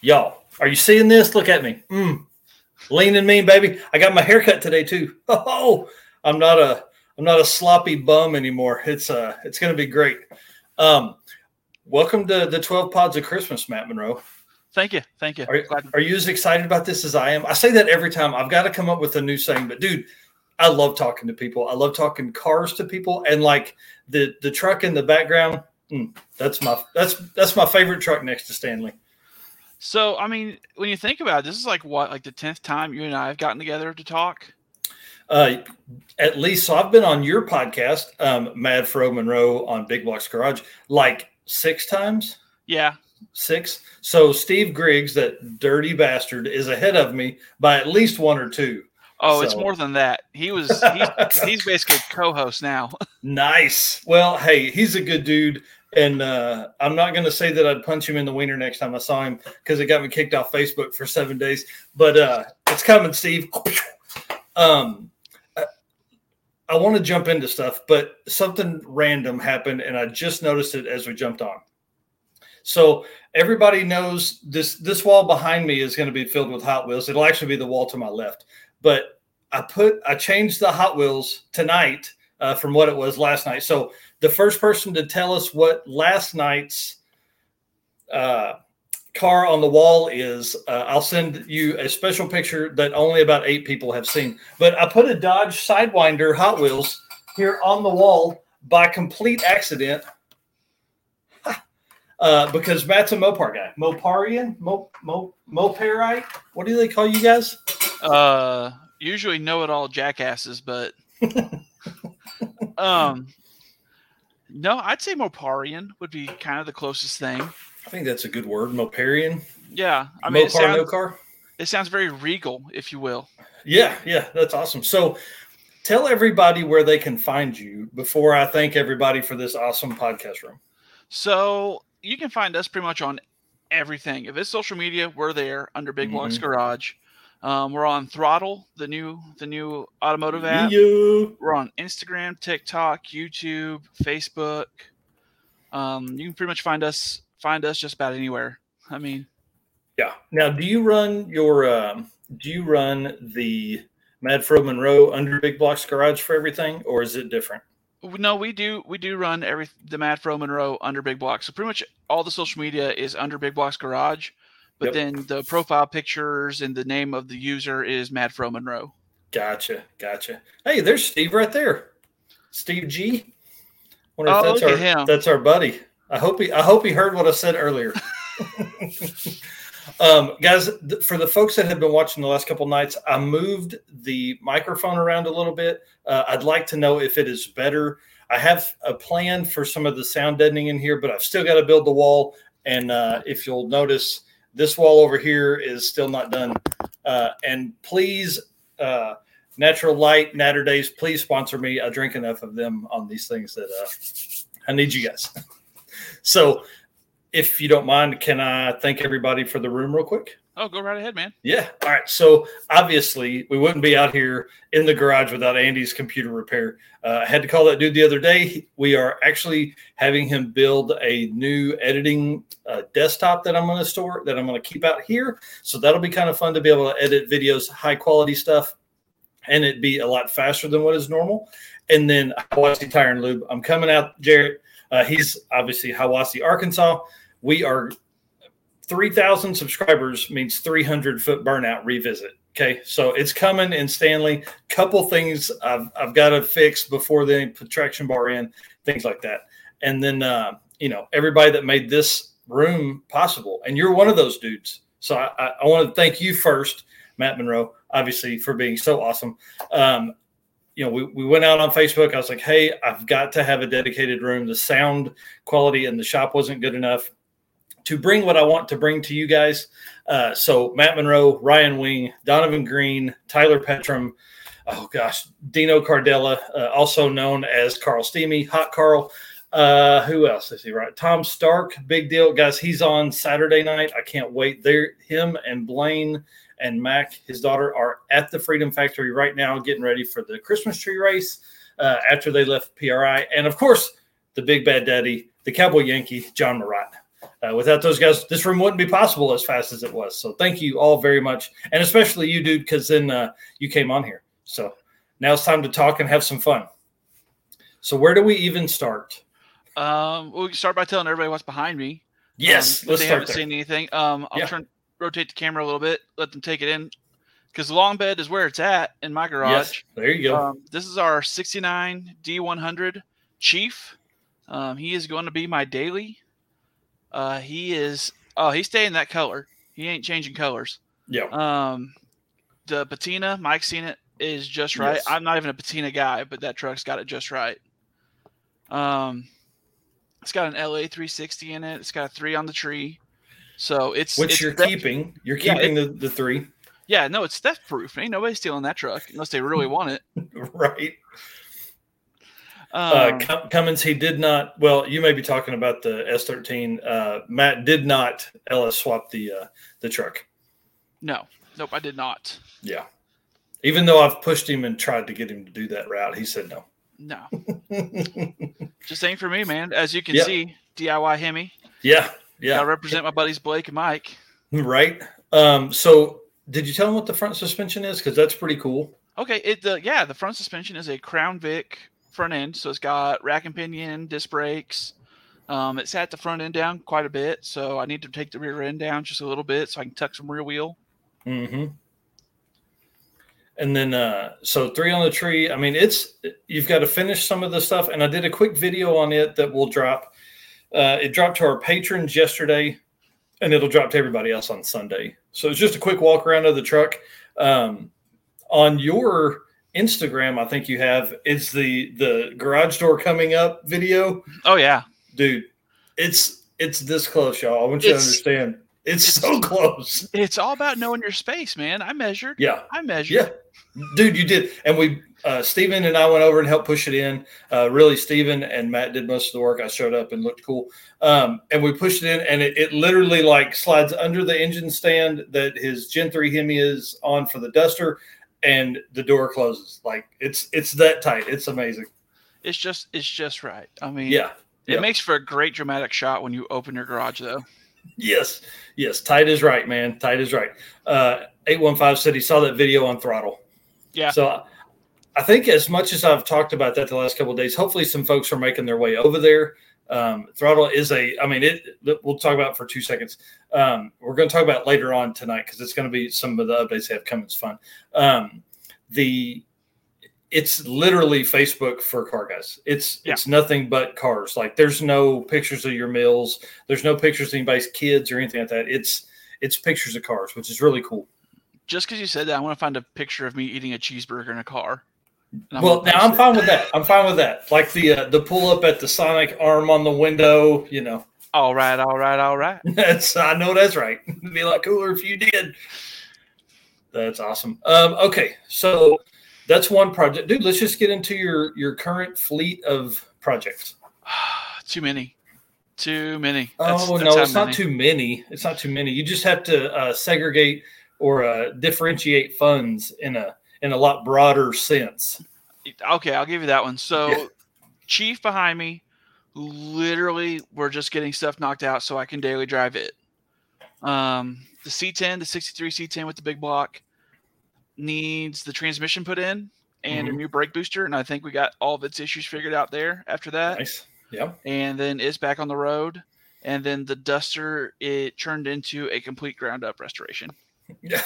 Y'all, are you seeing this? Look at me. Mm. Lean and mean, baby. I got my haircut today too. Oh, I'm not a I'm not a sloppy bum anymore. It's uh it's gonna be great. Um welcome to the 12 pods of Christmas, Matt Monroe. Thank you. Thank you. Are, are you as excited about this as I am? I say that every time. I've got to come up with a new saying, but dude, I love talking to people. I love talking cars to people, and like the the truck in the background. Mm, that's my that's that's my favorite truck next to Stanley. So, I mean, when you think about it, this is like what, like the tenth time you and I have gotten together to talk. Uh, at least, so I've been on your podcast, um, Mad Fro Monroe on Big Blocks Garage, like six times. Yeah, six. So Steve Griggs, that dirty bastard, is ahead of me by at least one or two. Oh, so. it's more than that. He was he's, he's basically a co-host now. nice. Well, hey, he's a good dude. And uh, I'm not going to say that I'd punch him in the wiener next time I saw him because it got me kicked off Facebook for seven days. But uh, it's coming, Steve. Um, I, I want to jump into stuff, but something random happened, and I just noticed it as we jumped on. So everybody knows this. This wall behind me is going to be filled with Hot Wheels. It'll actually be the wall to my left, but I put I changed the Hot Wheels tonight uh, from what it was last night. So the first person to tell us what last night's uh, car on the wall is, uh, I'll send you a special picture that only about eight people have seen. But I put a Dodge Sidewinder Hot Wheels here on the wall by complete accident. Uh, because Matt's a Mopar guy. Moparian? Mo, Mo, Moparite? What do they call you guys? Uh, usually know it all jackasses, but um, no, I'd say Moparian would be kind of the closest thing. I think that's a good word, Moparian. Yeah, I mean, Mopar, it sounds, no car. It sounds very regal, if you will. Yeah, yeah, that's awesome. So, tell everybody where they can find you before I thank everybody for this awesome podcast room. So, you can find us pretty much on everything. If it's social media, we're there under Big Blocks mm-hmm. Garage. Um, we're on Throttle, the new the new automotive app. Yeah. We're on Instagram, TikTok, YouTube, Facebook. Um, you can pretty much find us find us just about anywhere. I mean, yeah. Now, do you run your um, do you run the Mad Fro Monroe under Big Blocks Garage for everything, or is it different? No, we do we do run every the Mad Fro Monroe under Big Blocks. So pretty much all the social media is under Big Blocks Garage. But yep. then the profile pictures and the name of the user is Mad Fro Monroe. Gotcha, gotcha. Hey, there's Steve right there. Steve G. Wonder oh, if that's our him. that's our buddy. I hope he I hope he heard what I said earlier. um, guys, th- for the folks that have been watching the last couple nights, I moved the microphone around a little bit. Uh, I'd like to know if it is better. I have a plan for some of the sound deadening in here, but I've still got to build the wall. And uh, if you'll notice, this wall over here is still not done. Uh, and please, uh, Natural Light, Natter Days, please sponsor me. I drink enough of them on these things that uh, I need you guys. so, if you don't mind, can I thank everybody for the room real quick? Oh, go right ahead, man. Yeah. All right. So obviously, we wouldn't be out here in the garage without Andy's computer repair. Uh, I had to call that dude the other day. We are actually having him build a new editing uh, desktop that I'm going to store, that I'm going to keep out here. So that'll be kind of fun to be able to edit videos, high quality stuff, and it'd be a lot faster than what is normal. And then Hiwasse Tire and Lube. I'm coming out, Jarrett. Uh, he's obviously Hiwasse, Arkansas. We are 3,000 subscribers means 300 foot burnout revisit. Okay. So it's coming in Stanley. Couple things I've, I've got to fix before the traction bar in, things like that. And then, uh, you know, everybody that made this room possible. And you're one of those dudes. So I, I, I want to thank you first, Matt Monroe, obviously, for being so awesome. Um, you know, we, we went out on Facebook. I was like, hey, I've got to have a dedicated room. The sound quality in the shop wasn't good enough to bring what I want to bring to you guys. Uh, so Matt Monroe, Ryan Wing, Donovan Green, Tyler Petrum, oh gosh, Dino Cardella, uh, also known as Carl Steamy, Hot Carl. Uh, who else is he? Right, Tom Stark, big deal, guys. He's on Saturday night. I can't wait. There, him and Blaine and Mac, his daughter, are at the Freedom Factory right now, getting ready for the Christmas tree race. Uh, after they left PRI, and of course, the big bad daddy, the Cowboy Yankee, John Marat. Uh, without those guys, this room wouldn't be possible as fast as it was. So thank you all very much, and especially you, dude, because then uh, you came on here. So now it's time to talk and have some fun. So where do we even start? Um, we'll start by telling everybody what's behind me. Yes, um, let's they haven't there. seen anything. Um, I'll yeah. turn rotate the camera a little bit, let them take it in, because the long bed is where it's at in my garage. Yes, there you go. Um, this is our '69 D100 Chief. Um, he is going to be my daily. Uh, he is. Oh, he's staying that color. He ain't changing colors. Yeah. Um, the patina, Mike's seen it, is just right. Yes. I'm not even a patina guy, but that truck's got it just right. Um, it's got an LA 360 in it. It's got a three on the tree. So it's which it's you're keeping. You're keeping yeah, the, the three. Yeah, no, it's theft proof. Ain't nobody stealing that truck unless they really want it. right. Uh, um, uh, Cummins, he did not. Well, you may be talking about the S13. Uh, Matt did not LS swap the uh, the truck. No, nope, I did not. Yeah, even though I've pushed him and tried to get him to do that route, he said no. No, just ain't for me, man. As you can yeah. see, DIY Hemi. Yeah, yeah. I represent my buddies Blake and Mike. Right. Um. So, did you tell them what the front suspension is? Because that's pretty cool. Okay. It the yeah the front suspension is a Crown Vic front end, so it's got rack and pinion, disc brakes. Um, it sat the front end down quite a bit, so I need to take the rear end down just a little bit so I can tuck some rear wheel. Mm-hmm. And then, uh, so three on the tree. I mean, it's you've got to finish some of the stuff, and I did a quick video on it that will drop. Uh, it dropped to our patrons yesterday, and it'll drop to everybody else on Sunday. So it's just a quick walk around of the truck. Um, on your Instagram, I think you have it's the the garage door coming up video. Oh yeah, dude, it's it's this close, y'all. I want you it's, to understand. It's, it's, so close. It's all about knowing your space, man. I measured. Yeah, I measured. Yeah, dude, you did, and we. Uh, Steven and I went over and helped push it in. Uh, really, Steven and Matt did most of the work. I showed up and looked cool. Um, and we pushed it in, and it, it, literally like slides under the engine stand that his Gen 3 Hemi is on for the Duster and the door closes. Like it's it's that tight. It's amazing. It's just it's just right. I mean, yeah, it yeah. makes for a great dramatic shot when you open your garage, though. Yes, yes, tight is right, man. Tight is right. Uh, Eight one five said he saw that video on throttle. Yeah. So I think as much as I've talked about that the last couple days, hopefully some folks are making their way over there. Um, throttle is a, I mean, it. We'll talk about for two seconds. Um, we're going to talk about later on tonight because it's going to be some of the updates they have coming. It's fun. Um, the it's literally Facebook for car guys. It's yeah. it's nothing but cars. Like there's no pictures of your mills. There's no pictures of anybody's kids or anything like that. It's it's pictures of cars, which is really cool. Just because you said that, I want to find a picture of me eating a cheeseburger in a car. Well, now I'm fine with that. I'm fine with that. Like the uh, the pull up at the Sonic arm on the window, you know. All right, all right, all right. That's I know that's right. It'd be a lot cooler if you did. That's awesome. Um, okay, so that's one project, dude. Let's just get into your your current fleet of projects. too many, too many. That's, oh that's no, it's many. not too many. It's not too many. You just have to uh, segregate or uh, differentiate funds in a in a lot broader sense. Okay, I'll give you that one. So, yeah. Chief behind me, literally, we're just getting stuff knocked out so I can daily drive it. Um, the C10, the 63 C10 with the big block, needs the transmission put in and mm-hmm. a new brake booster. And I think we got all of its issues figured out there after that. Nice. Yeah. And then it's back on the road. And then the Duster, it turned into a complete ground up restoration. Yeah.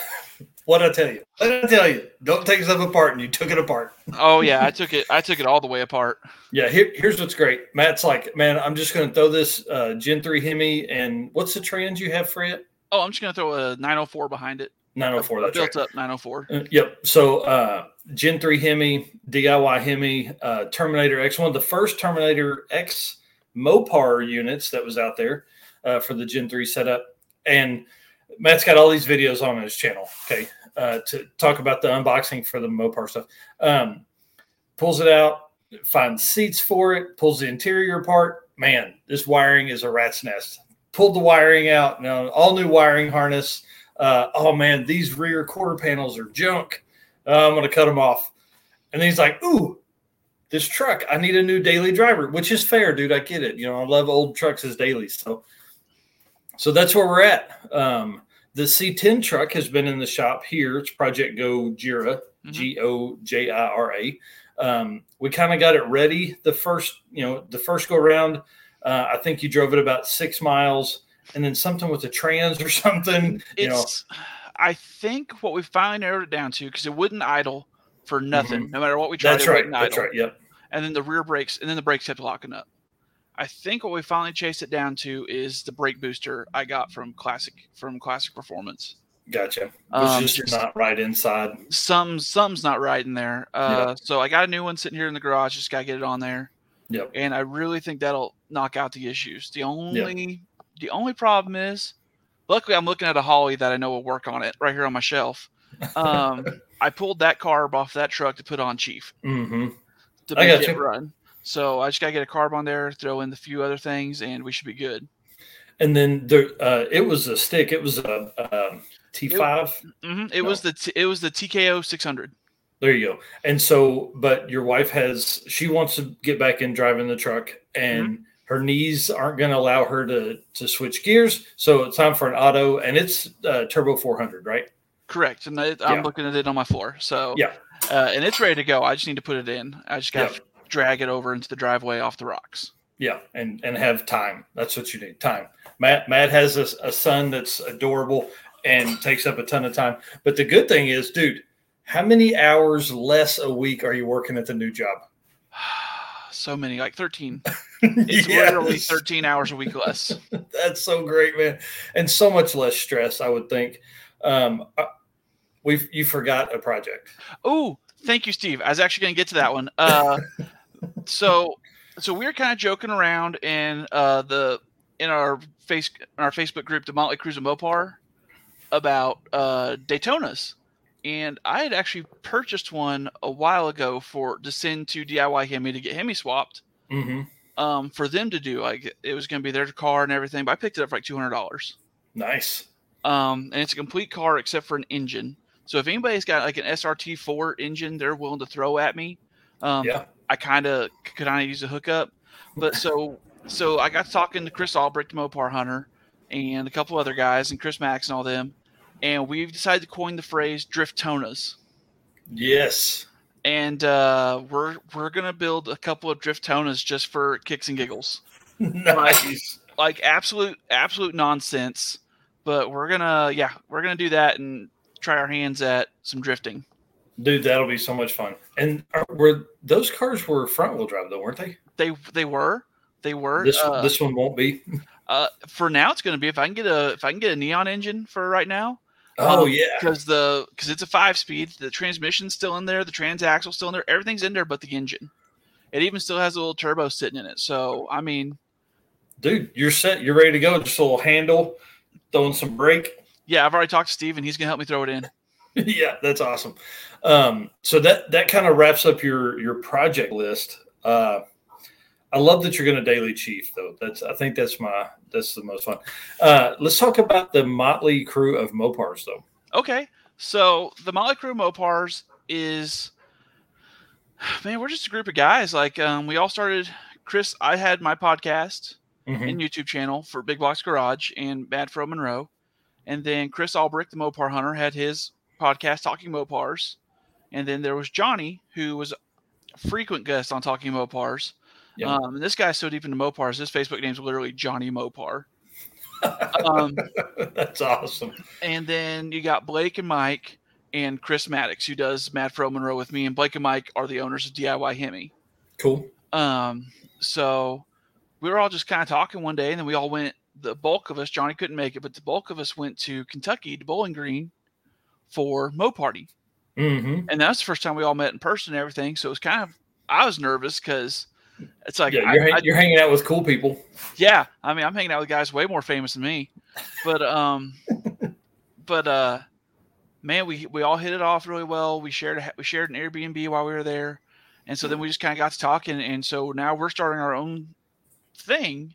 What I tell you? What I tell you? Don't take stuff apart, and you took it apart. oh yeah, I took it. I took it all the way apart. Yeah. Here, here's what's great. Matt's like, man, I'm just going to throw this uh, Gen three Hemi, and what's the trans you have for it? Oh, I'm just going to throw a 904 behind it. 904. That's built right. up 904. Uh, yep. So uh, Gen 3 Hemi, DIY Hemi, uh, Terminator X, one of the first Terminator X Mopar units that was out there uh, for the Gen 3 setup. And Matt's got all these videos on his channel, okay, uh, to talk about the unboxing for the Mopar stuff. Um, pulls it out, finds seats for it, pulls the interior apart. Man, this wiring is a rat's nest. Pulled the wiring out, now all new wiring harness uh, oh man, these rear quarter panels are junk. Uh, I'm going to cut them off. And he's like, ooh, this truck, I need a new daily driver, which is fair, dude. I get it. You know, I love old trucks as dailies. So so that's where we're at. Um, the C10 truck has been in the shop here. It's Project Gojira, mm-hmm. G O J I R A. Um, we kind of got it ready the first, you know, the first go around. Uh, I think you drove it about six miles, and then something with the trans or something. It's, you know, I think what we finally narrowed it down to because it wouldn't idle for nothing, mm-hmm. no matter what we tried. That's right. That's idle. right. Yep. And then the rear brakes, and then the brakes kept locking up. I think what we finally chased it down to is the brake booster I got from Classic from Classic Performance. Gotcha. Um, just, not right inside. Some some's not right in there. Uh, yep. So I got a new one sitting here in the garage. Just gotta get it on there. Yep. And I really think that'll knock out the issues. The only yep. the only problem is, luckily I'm looking at a Holley that I know will work on it right here on my shelf. Um, I pulled that carb off that truck to put on Chief. Mm-hmm. To make it you. run. So I just gotta get a carb on there, throw in the few other things, and we should be good. And then there, uh, it was a stick. It was a, a T five. Mm-hmm. It no. was the t- it was the TKO six hundred. There you go. And so, but your wife has she wants to get back in driving the truck, and mm-hmm. her knees aren't going to allow her to to switch gears. So it's time for an auto, and it's uh, turbo four hundred, right? Correct. And I, am looking at it on my floor. So yeah, uh, and it's ready to go. I just need to put it in. I just got yeah. Drag it over into the driveway off the rocks. Yeah, and and have time. That's what you need. Time. Matt Matt has a, a son that's adorable and takes up a ton of time. But the good thing is, dude, how many hours less a week are you working at the new job? so many, like 13. It's yes. literally 13 hours a week less. That's so great, man. And so much less stress, I would think. Um, uh, we've you forgot a project. Oh, thank you, Steve. I was actually going to get to that one. Uh, so, so we are kind of joking around in uh, the in our face in our Facebook group, the Motley Crew and Mopar, about uh, Daytonas, and I had actually purchased one a while ago for to send to DIY Hemi to get Hemi swapped. Mm-hmm. Um, for them to do like it was going to be their car and everything, but I picked it up for like two hundred dollars. Nice. Um, and it's a complete car except for an engine. So if anybody's got like an SRT four engine, they're willing to throw at me. Um, yeah. I kind of could of use a hookup, but so so I got talking to Chris Albrecht, the Mopar Hunter, and a couple other guys, and Chris Max and all them and we've decided to coin the phrase Driftonas. Yes. And uh, we're we're gonna build a couple of Driftonas just for kicks and giggles. nice. Like, like absolute absolute nonsense. But we're gonna yeah we're gonna do that and try our hands at some drifting. Dude, that'll be so much fun. And are, were those cars were front wheel drive though, weren't they? They they were. They were. This uh, this one won't be. uh, for now, it's going to be if I can get a if I can get a neon engine for right now. Oh um, yeah, because the because it's a five speed. The transmission's still in there. The transaxle's still in there. Everything's in there, but the engine. It even still has a little turbo sitting in it. So I mean, dude, you're set. You're ready to go. Just a little handle, throwing some brake. Yeah, I've already talked to Steve, and he's gonna help me throw it in. yeah, that's awesome. Um, so that that kind of wraps up your your project list. Uh, I love that you're going to daily chief though. That's I think that's my that's the most fun. Uh, let's talk about the motley crew of Mopars though. Okay, so the motley crew of Mopars is man, we're just a group of guys. Like um, we all started. Chris, I had my podcast mm-hmm. and YouTube channel for Big Blocks Garage and Mad Fro Monroe, and then Chris Albrecht, the Mopar Hunter, had his podcast Talking Mopars, and then there was Johnny, who was a frequent guest on Talking Mopars Yep. Um, and this guy's so deep into Mopars, his Facebook name's literally Johnny Mopar. um, That's awesome. And then you got Blake and Mike and Chris Maddox, who does Mad Fro Monroe with me, and Blake and Mike are the owners of DIY Hemi. Cool. Um, so we were all just kind of talking one day, and then we all went. The bulk of us, Johnny couldn't make it, but the bulk of us went to Kentucky to Bowling Green for Mo Party. Mm-hmm. And that's the first time we all met in person and everything. So it was kind of I was nervous because it's like yeah, you're, I, you're hanging out with cool people. Yeah, I mean, I'm hanging out with guys way more famous than me, but um, but uh, man, we we all hit it off really well. We shared a, we shared an Airbnb while we were there, and so then we just kind of got to talking, and so now we're starting our own thing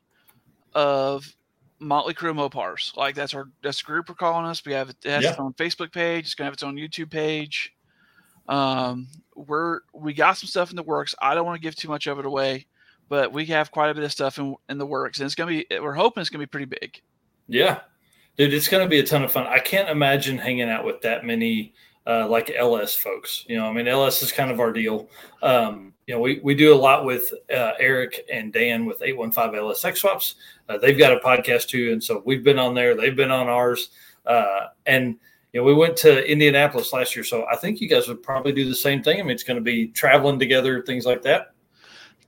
of Motley Crew Mopars. Like that's our that's the group we're calling us. We have it has yeah. its own Facebook page. It's gonna have its own YouTube page. Um, we're we got some stuff in the works. I don't want to give too much of it away, but we have quite a bit of stuff in, in the works, and it's gonna be. We're hoping it's gonna be pretty big. Yeah, dude, it's going to be a ton of fun. I can't imagine hanging out with that many uh, like LS folks. You know, I mean, LS is kind of our deal. Um, you know, we, we do a lot with uh, Eric and Dan with 815 LS Sex Swaps. Uh, they've got a podcast too. And so we've been on there, they've been on ours. Uh, and, you know, we went to Indianapolis last year. So I think you guys would probably do the same thing. I mean, it's going to be traveling together, things like that.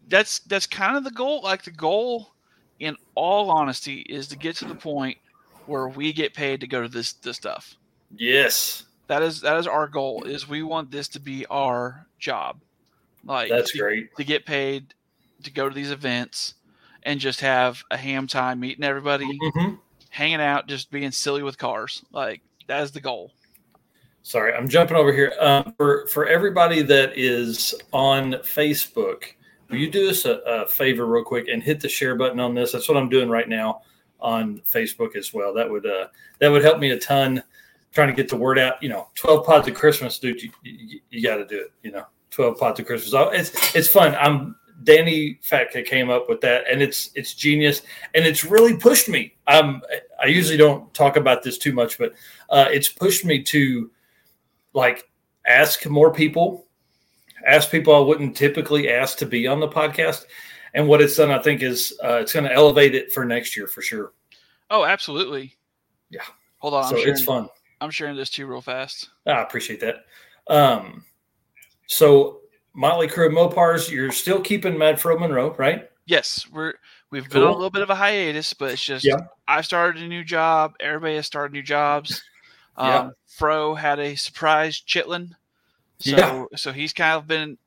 That's, that's kind of the goal. Like the goal, in all honesty, is to get to the point where we get paid to go to this, this stuff. Yes. That is, that is our goal is we want this to be our job like that's to, great to get paid to go to these events and just have a ham time meeting everybody, mm-hmm. hanging out, just being silly with cars. Like that is the goal. Sorry, I'm jumping over here. Um, for for everybody that is on Facebook, will you do us a, a, favor real quick and hit the share button on this? That's what I'm doing right now on Facebook as well. That would uh, that would help me a ton. Trying to get the word out. You know, 12 pods of Christmas, dude. You, you, you got to do it. You know. 12 pods of Christmas. It's it's fun. I'm Danny Fatka came up with that, and it's it's genius, and it's really pushed me. Um, I usually don't talk about this too much, but uh, it's pushed me to like ask more people, ask people I wouldn't typically ask to be on the podcast, and what it's done, I think, is uh, it's going to elevate it for next year for sure. Oh, absolutely. Yeah. Hold on. So sharing, it's fun. I'm sharing this too real fast. I appreciate that. Um, so Motley Crew Mopars, you're still keeping Mad Fro Monroe, right? Yes, we're we've cool. been on a little bit of a hiatus, but it's just yeah. I started a new job. Everybody has started new jobs. Um, yeah. Fro had a surprise chitlin, so yeah. so he's kind of been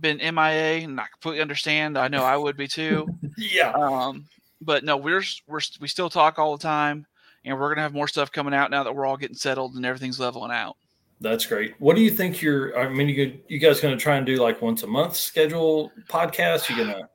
been MIA, and I completely understand. I know I would be too. yeah. Um, but no, we're we're we still talk all the time, and we're gonna have more stuff coming out now that we're all getting settled and everything's leveling out. That's great. What do you think you're? I mean, you you guys going to try and do like once a month schedule podcast? You're gonna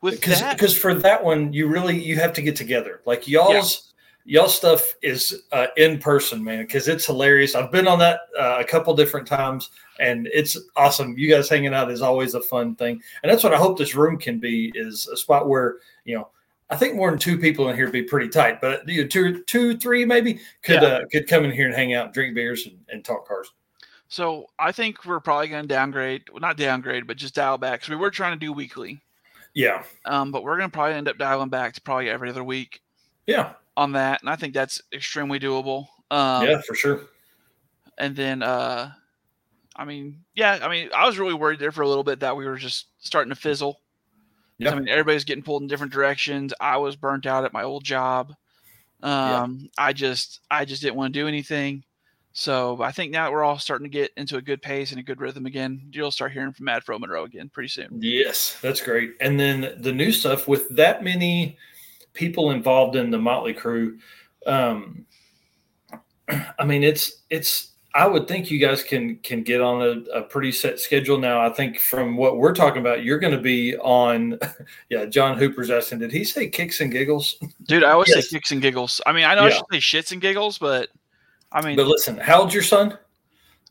with because because for that one you really you have to get together. Like y'all's yeah. y'all stuff is uh, in person, man, because it's hilarious. I've been on that uh, a couple different times, and it's awesome. You guys hanging out is always a fun thing, and that's what I hope this room can be is a spot where you know I think more than two people in here would be pretty tight, but you know, two, two, three maybe could yeah. uh, could come in here and hang out, drink beers, and, and talk cars. So I think we're probably going to downgrade, well, not downgrade, but just dial back because we were trying to do weekly. Yeah. Um, but we're going to probably end up dialing back to probably every other week. Yeah. On that, and I think that's extremely doable. Um, yeah, for sure. And then, uh, I mean, yeah, I mean, I was really worried there for a little bit that we were just starting to fizzle. I mean, everybody's getting pulled in different directions. I was burnt out at my old job. Um, I just, I just didn't want to do anything. So I think now that we're all starting to get into a good pace and a good rhythm again, you'll start hearing from Mad Fro Monroe again pretty soon. Yes, that's great. And then the new stuff with that many people involved in the Motley Crew. Um, I mean, it's it's I would think you guys can can get on a, a, pretty set schedule now. I think from what we're talking about, you're going to be on. Yeah, John Hooper's asking, did he say kicks and giggles? Dude, I always yes. say kicks and giggles. I mean, I know yeah. I should say shits and giggles, but I mean, but listen, how old's your son?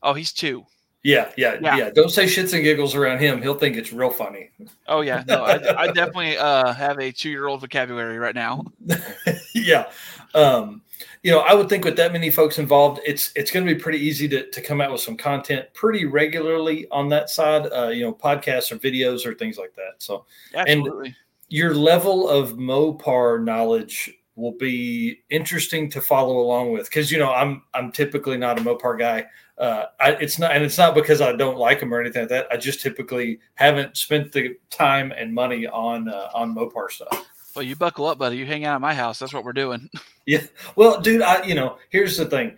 Oh, he's two. Yeah, yeah, yeah, yeah. Don't say shits and giggles around him. He'll think it's real funny. Oh yeah, no, I, I definitely uh, have a two-year-old vocabulary right now. yeah, um, you know, I would think with that many folks involved, it's it's going to be pretty easy to, to come out with some content pretty regularly on that side. Uh, you know, podcasts or videos or things like that. So, absolutely, and your level of Mopar knowledge will be interesting to follow along with because you know I'm I'm typically not a Mopar guy. Uh, I, it's not, and it's not because I don't like them or anything like that. I just typically haven't spent the time and money on uh, on Mopar stuff. Well, you buckle up, buddy. You hang out at my house. That's what we're doing. Yeah. Well, dude, I you know, here's the thing.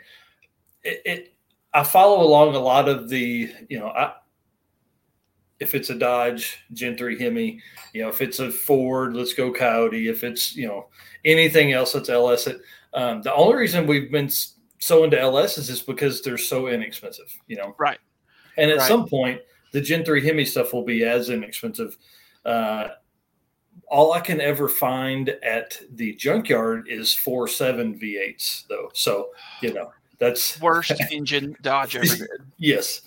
It, it I follow along a lot of the, you know, I if it's a Dodge Gen 3 Hemi, you know, if it's a Ford, let's go Coyote. If it's, you know, anything else that's LS, it, um, the only reason we've been so into LS is just because they're so inexpensive, you know? Right. And at right. some point, the Gen 3 Hemi stuff will be as inexpensive. Uh, all I can ever find at the junkyard is four seven V8s though. So you know that's worst engine Dodge ever did. yes.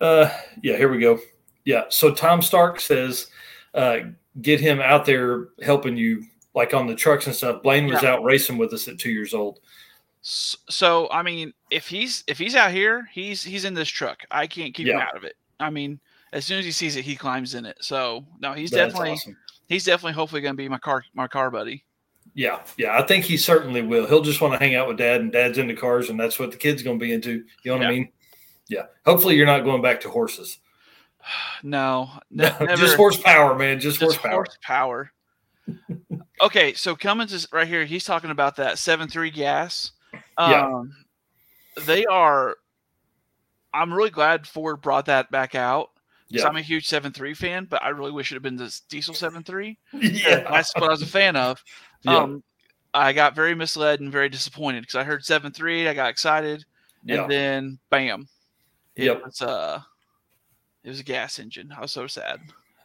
Uh, yeah. Here we go. Yeah. So Tom Stark says, uh, get him out there helping you like on the trucks and stuff. Blaine was yeah. out racing with us at two years old. So I mean, if he's if he's out here, he's he's in this truck. I can't keep yeah. him out of it. I mean, as soon as he sees it, he climbs in it. So no, he's That's definitely awesome. he's definitely hopefully going to be my car my car buddy. Yeah, yeah, I think he certainly will. He'll just want to hang out with dad, and dad's into cars, and that's what the kid's going to be into. You know what yeah. I mean? Yeah. Hopefully, you're not going back to horses. No, never. just horsepower, man. Just, just horsepower. Horsepower. okay, so Cummins is right here. He's talking about that seven three gas. Um, yeah. They are. I'm really glad Ford brought that back out. Yeah. I'm a huge seven three fan, but I really wish it had been this diesel seven three. Yeah. That's what I was a fan of. Yeah. Um, I got very misled and very disappointed because I heard seven three. I got excited, and yeah. then bam, it yep. was uh, it was a gas engine. I was so sad.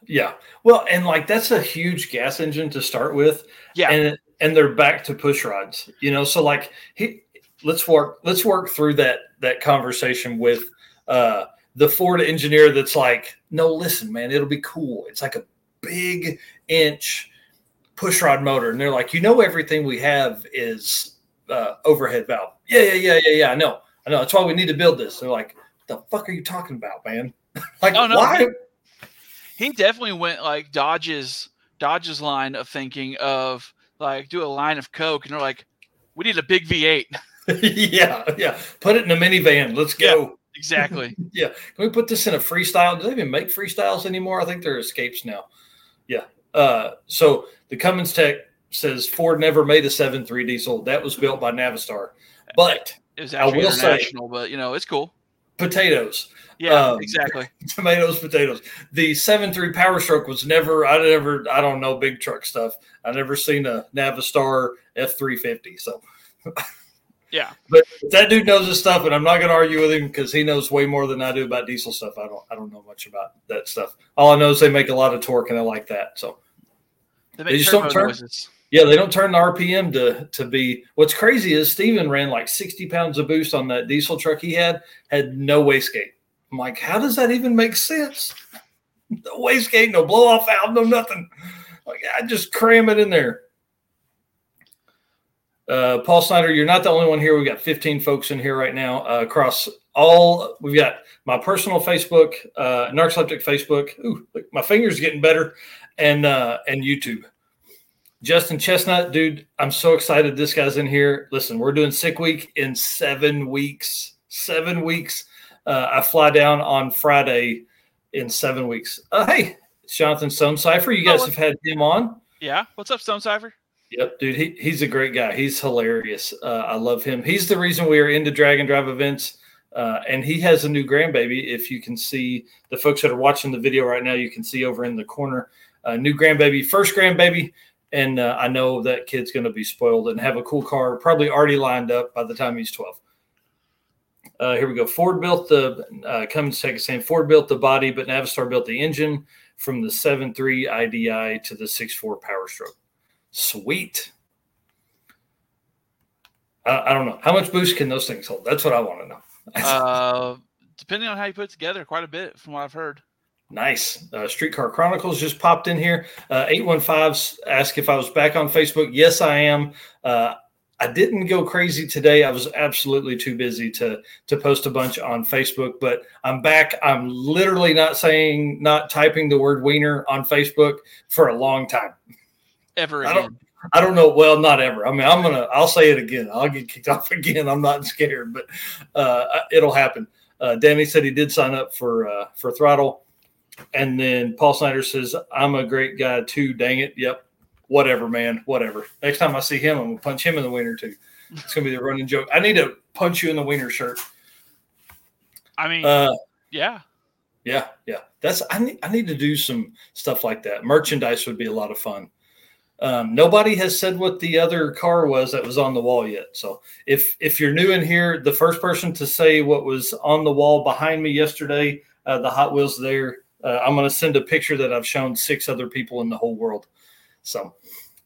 Yeah. Well, and like that's a huge gas engine to start with. Yeah. And and they're back to push rods. You know, so like he let's work let's work through that that conversation with uh the Ford engineer that's like, no, listen, man, it'll be cool. It's like a big inch pushrod motor. And they're like, you know, everything we have is uh, overhead valve. Yeah, yeah, yeah, yeah, yeah. I know. I know. That's why we need to build this. They're like, the fuck are you talking about, man? like, oh, no, why? He definitely went like Dodge's Dodge's line of thinking of like do a line of Coke, and they're like, we need a big V8. yeah, yeah. Put it in a minivan. Let's go. Exactly. yeah. Can we put this in a freestyle? Do they even make freestyles anymore? I think they're escapes now. Yeah. Uh, so the Cummins Tech says Ford never made a 7.3 diesel. That was built by Navistar. But it was actually I will international, say, but you know, it's cool. Potatoes. Yeah, um, exactly. Tomatoes, potatoes. The seven three Power Stroke was never. I never. I don't know big truck stuff. I never seen a Navistar F three fifty. So. Yeah, but that dude knows his stuff, and I'm not going to argue with him because he knows way more than I do about diesel stuff. I don't. I don't know much about that stuff. All I know is they make a lot of torque, and I like that. So they, they just don't turn. Noises. Yeah, they don't turn the RPM to to be. What's crazy is Steven ran like 60 pounds of boost on that diesel truck he had. Had no wastegate. I'm like, how does that even make sense? No wastegate, no blow off valve, no nothing. Like I just cram it in there. Uh, Paul Snyder, you're not the only one here. We've got 15 folks in here right now uh, across all. We've got my personal Facebook, uh, Narcoleptic Facebook. Ooh, look, my fingers getting better, and uh, and YouTube. Justin Chestnut, dude, I'm so excited this guy's in here. Listen, we're doing sick week in seven weeks. Seven weeks. Uh, I fly down on Friday in seven weeks. Uh, hey, Jonathan Stonecipher. You guys oh, have had him on. Yeah. What's up, Stonecipher? Yep, dude. He, he's a great guy. He's hilarious. Uh, I love him. He's the reason we are into drag and drive events. Uh, and he has a new grandbaby. If you can see the folks that are watching the video right now, you can see over in the corner, uh, new grandbaby, first grandbaby. And uh, I know that kid's going to be spoiled and have a cool car, probably already lined up by the time he's 12. Uh, here we go. Ford built the uh, Cummins Tech saying Ford built the body, but Navistar built the engine from the 7.3 IDI to the 6.4 Power Stroke. Sweet. I, I, don't know how much boost can those things hold. That's what I want to know. uh, depending on how you put it together, quite a bit from what I've heard. Nice. Uh, Streetcar Chronicles just popped in here. Uh, 815 asked if I was back on Facebook. Yes, I am. Uh, I didn't go crazy today. I was absolutely too busy to to post a bunch on Facebook, but I'm back. I'm literally not saying, not typing the word wiener on Facebook for a long time. Ever again. I don't, I don't know. Well, not ever. I mean, I'm gonna. I'll say it again. I'll get kicked off again. I'm not scared, but uh, it'll happen. Uh, Danny said he did sign up for uh, for throttle, and then Paul Snyder says I'm a great guy too. Dang it. Yep whatever, man, whatever. Next time I see him, I'm gonna punch him in the wiener too. It's gonna be the running joke. I need to punch you in the wiener shirt. I mean, uh, yeah, yeah, yeah. That's I need. I need to do some stuff like that. Merchandise would be a lot of fun. Um, nobody has said what the other car was that was on the wall yet. So if if you're new in here, the first person to say what was on the wall behind me yesterday, uh, the Hot Wheels there, uh, I'm going to send a picture that I've shown six other people in the whole world. So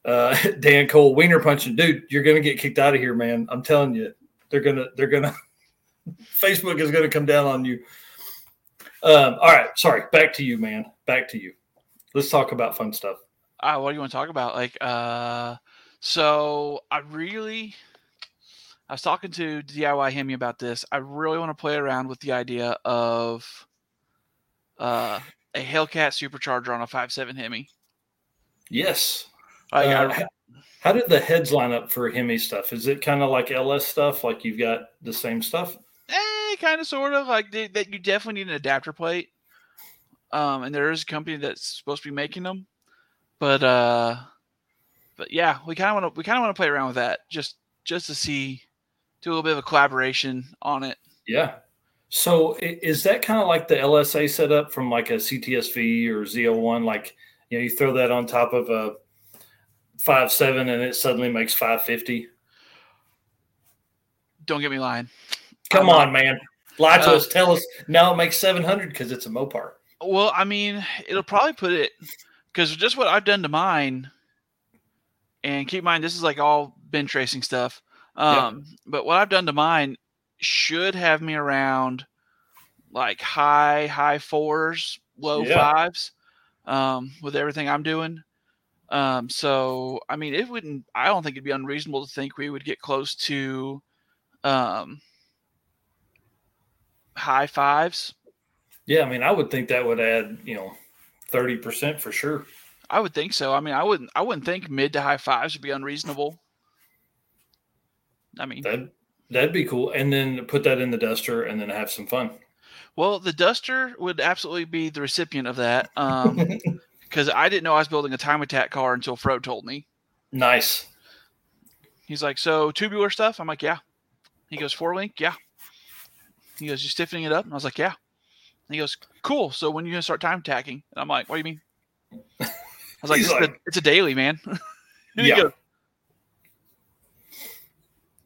uh, Dan Cole, wiener punching, dude, you're gonna get kicked out of here, man. I'm telling you, they're gonna, they're gonna, Facebook is gonna come down on you. Um, all right, sorry, back to you, man. Back to you. Let's talk about fun stuff. Uh, what do you want to talk about? Like, uh, so I really, I was talking to DIY Hemi about this. I really want to play around with the idea of uh, a Hellcat supercharger on a 5.7 Hemi. Yes. Like, uh, I, how did the heads line up for Hemi stuff? Is it kind of like LS stuff? Like you've got the same stuff? Eh, kind of, sort of. Like that, you definitely need an adapter plate. Um, and there is a company that's supposed to be making them, but uh, but yeah, we kind of want to we kind of want to play around with that just just to see, do a little bit of a collaboration on it. Yeah. So is that kind of like the LSA setup from like a CTSV or ZL1? Like you know, you throw that on top of a five seven and it suddenly makes five fifty. Don't get me lying. Come I'm on, not, man. Lie to uh, us. Tell us now it makes seven hundred because it's a Mopar. Well, I mean, it'll probably put it because just what I've done to mine, and keep in mind this is like all bench racing stuff. Um, yep. but what I've done to mine should have me around like high high fours, low yeah. fives, um, with everything I'm doing. Um, so I mean, it wouldn't. I don't think it'd be unreasonable to think we would get close to um, high fives. Yeah, I mean, I would think that would add, you know, thirty percent for sure. I would think so. I mean, I wouldn't. I wouldn't think mid to high fives would be unreasonable. I mean, that that'd be cool. And then put that in the duster, and then have some fun. Well, the duster would absolutely be the recipient of that, because um, I didn't know I was building a time attack car until Fro told me. Nice. He's like, so tubular stuff. I'm like, yeah. He goes, four link, yeah. He goes, you stiffening it up? And I was like, yeah. And he goes, "Cool. So when are you gonna start time tacking?" And I'm like, "What do you mean?" I was like, like a, "It's a daily, man." yeah. Goes,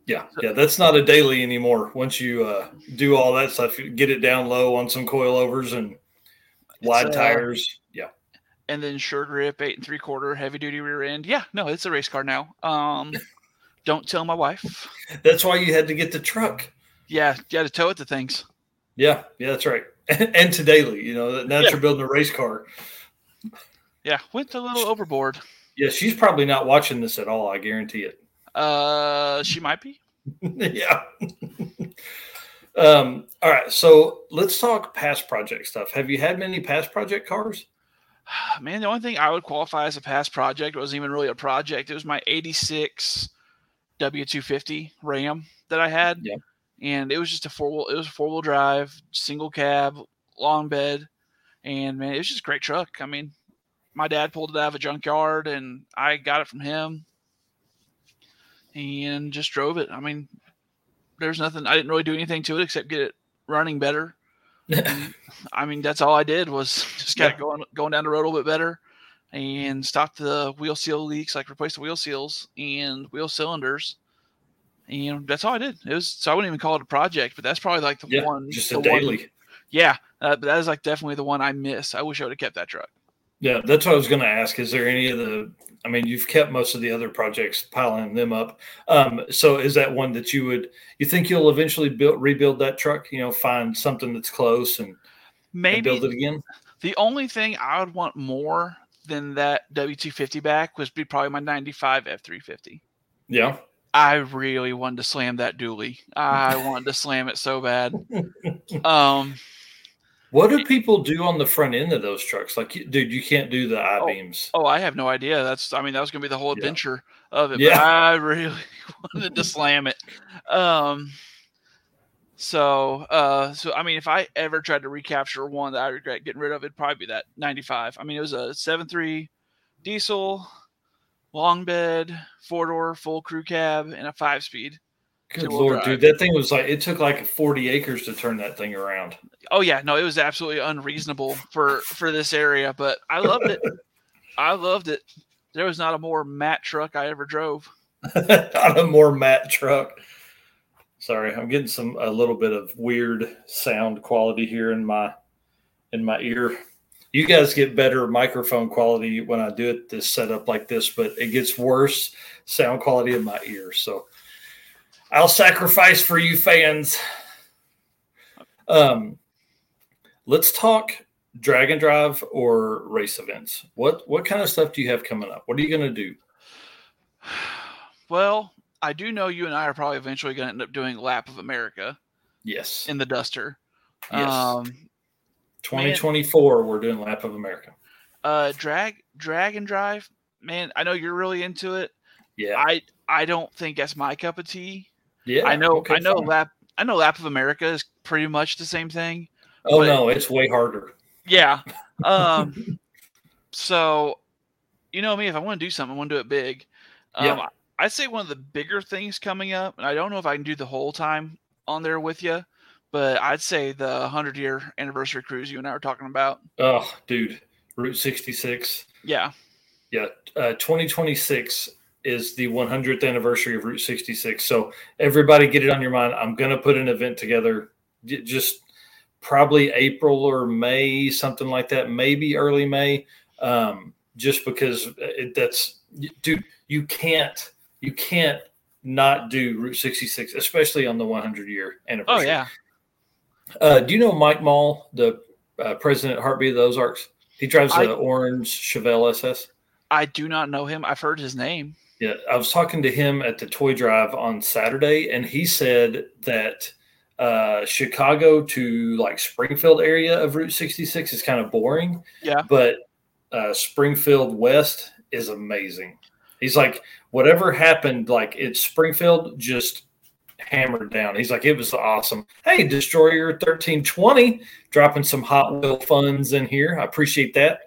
yeah, yeah, that's not a daily anymore. Once you uh, do all that stuff, get it down low on some coilovers and wide uh, tires. Yeah, and then sure grip, eight and three quarter, heavy duty rear end. Yeah, no, it's a race car now. Um, don't tell my wife. That's why you had to get the truck. Yeah, you had to tow it to things. Yeah, yeah, that's right. and to daily. You know, now yeah. you're building a race car. Yeah, went a little overboard. Yeah, she's probably not watching this at all. I guarantee it. Uh, she might be. yeah. um. All right. So let's talk past project stuff. Have you had many past project cars? Man, the only thing I would qualify as a past project wasn't even really a project. It was my '86 W250 Ram that I had. Yeah and it was just a four wheel. It was a four wheel drive, single cab, long bed, and man, it was just a great truck. I mean, my dad pulled it out of a junkyard, and I got it from him, and just drove it. I mean, there's nothing. I didn't really do anything to it except get it running better. I mean, that's all I did was just got yeah. going going down the road a little bit better, and stop the wheel seal leaks, like replace the wheel seals and wheel cylinders and, you know, that's all I did. It was so I wouldn't even call it a project, but that's probably like the yeah, one. Just a daily. One, yeah, uh, but that is like definitely the one I miss. I wish I would have kept that truck. Yeah, that's what I was going to ask. Is there any of the? I mean, you've kept most of the other projects, piling them up. Um, so, is that one that you would? You think you'll eventually build rebuild that truck? You know, find something that's close and maybe and build it again. The only thing I would want more than that W two fifty back was be probably my ninety five F three fifty. Yeah. I really wanted to slam that dually. I wanted to slam it so bad. Um, what do people do on the front end of those trucks? Like, dude, you can't do the I beams. Oh, oh, I have no idea. That's, I mean, that was going to be the whole adventure yeah. of it. Yeah. I really wanted to slam it. Um, so, uh, so I mean, if I ever tried to recapture one that I regret getting rid of, it'd probably be that 95. I mean, it was a 7.3 diesel long bed, four door, full crew cab, and a five speed. Good lord, drive. dude, that thing was like it took like 40 acres to turn that thing around. Oh yeah, no, it was absolutely unreasonable for for this area, but I loved it. I loved it. There was not a more matte truck I ever drove. not a more matte truck. Sorry, I'm getting some a little bit of weird sound quality here in my in my ear you guys get better microphone quality when I do it this setup like this, but it gets worse sound quality in my ear. So I'll sacrifice for you fans. Um, let's talk drag and drive or race events? What what kind of stuff do you have coming up? What are you going to do? Well, I do know you and I are probably eventually going to end up doing Lap of America. Yes. In the Duster. Yes. Um, 2024, man, we're doing Lap of America. Uh, drag, drag and drive. Man, I know you're really into it. Yeah. I I don't think that's my cup of tea. Yeah. I know. Okay, I know. Fine. Lap. I know. Lap of America is pretty much the same thing. Oh no, it's way harder. Yeah. Um. so, you know me. If I want to do something, I want to do it big. Um, yeah. I'd say one of the bigger things coming up, and I don't know if I can do the whole time on there with you, but I'd say the 100 year anniversary cruise you and I were talking about. Oh, dude, Route 66. Yeah. Yeah. Uh, 2026 is the 100th anniversary of Route 66. So everybody get it on your mind. I'm going to put an event together just probably April or May, something like that, maybe early May. Um, just because it, that's, dude, you can't, you can't not do Route 66, especially on the 100 year anniversary. Oh, yeah. Uh, do you know Mike Mall, the uh, president Heartbeat of the Ozarks? He drives the orange Chevelle SS. I do not know him. I've heard his name. Yeah, I was talking to him at the toy drive on Saturday, and he said that uh, Chicago to like Springfield area of Route 66 is kind of boring. Yeah. But uh, Springfield West is amazing. He's like, whatever happened, like it's Springfield just hammered down. He's like, it was awesome. Hey, Destroyer 1320, dropping some Hot Wheel funds in here. I appreciate that.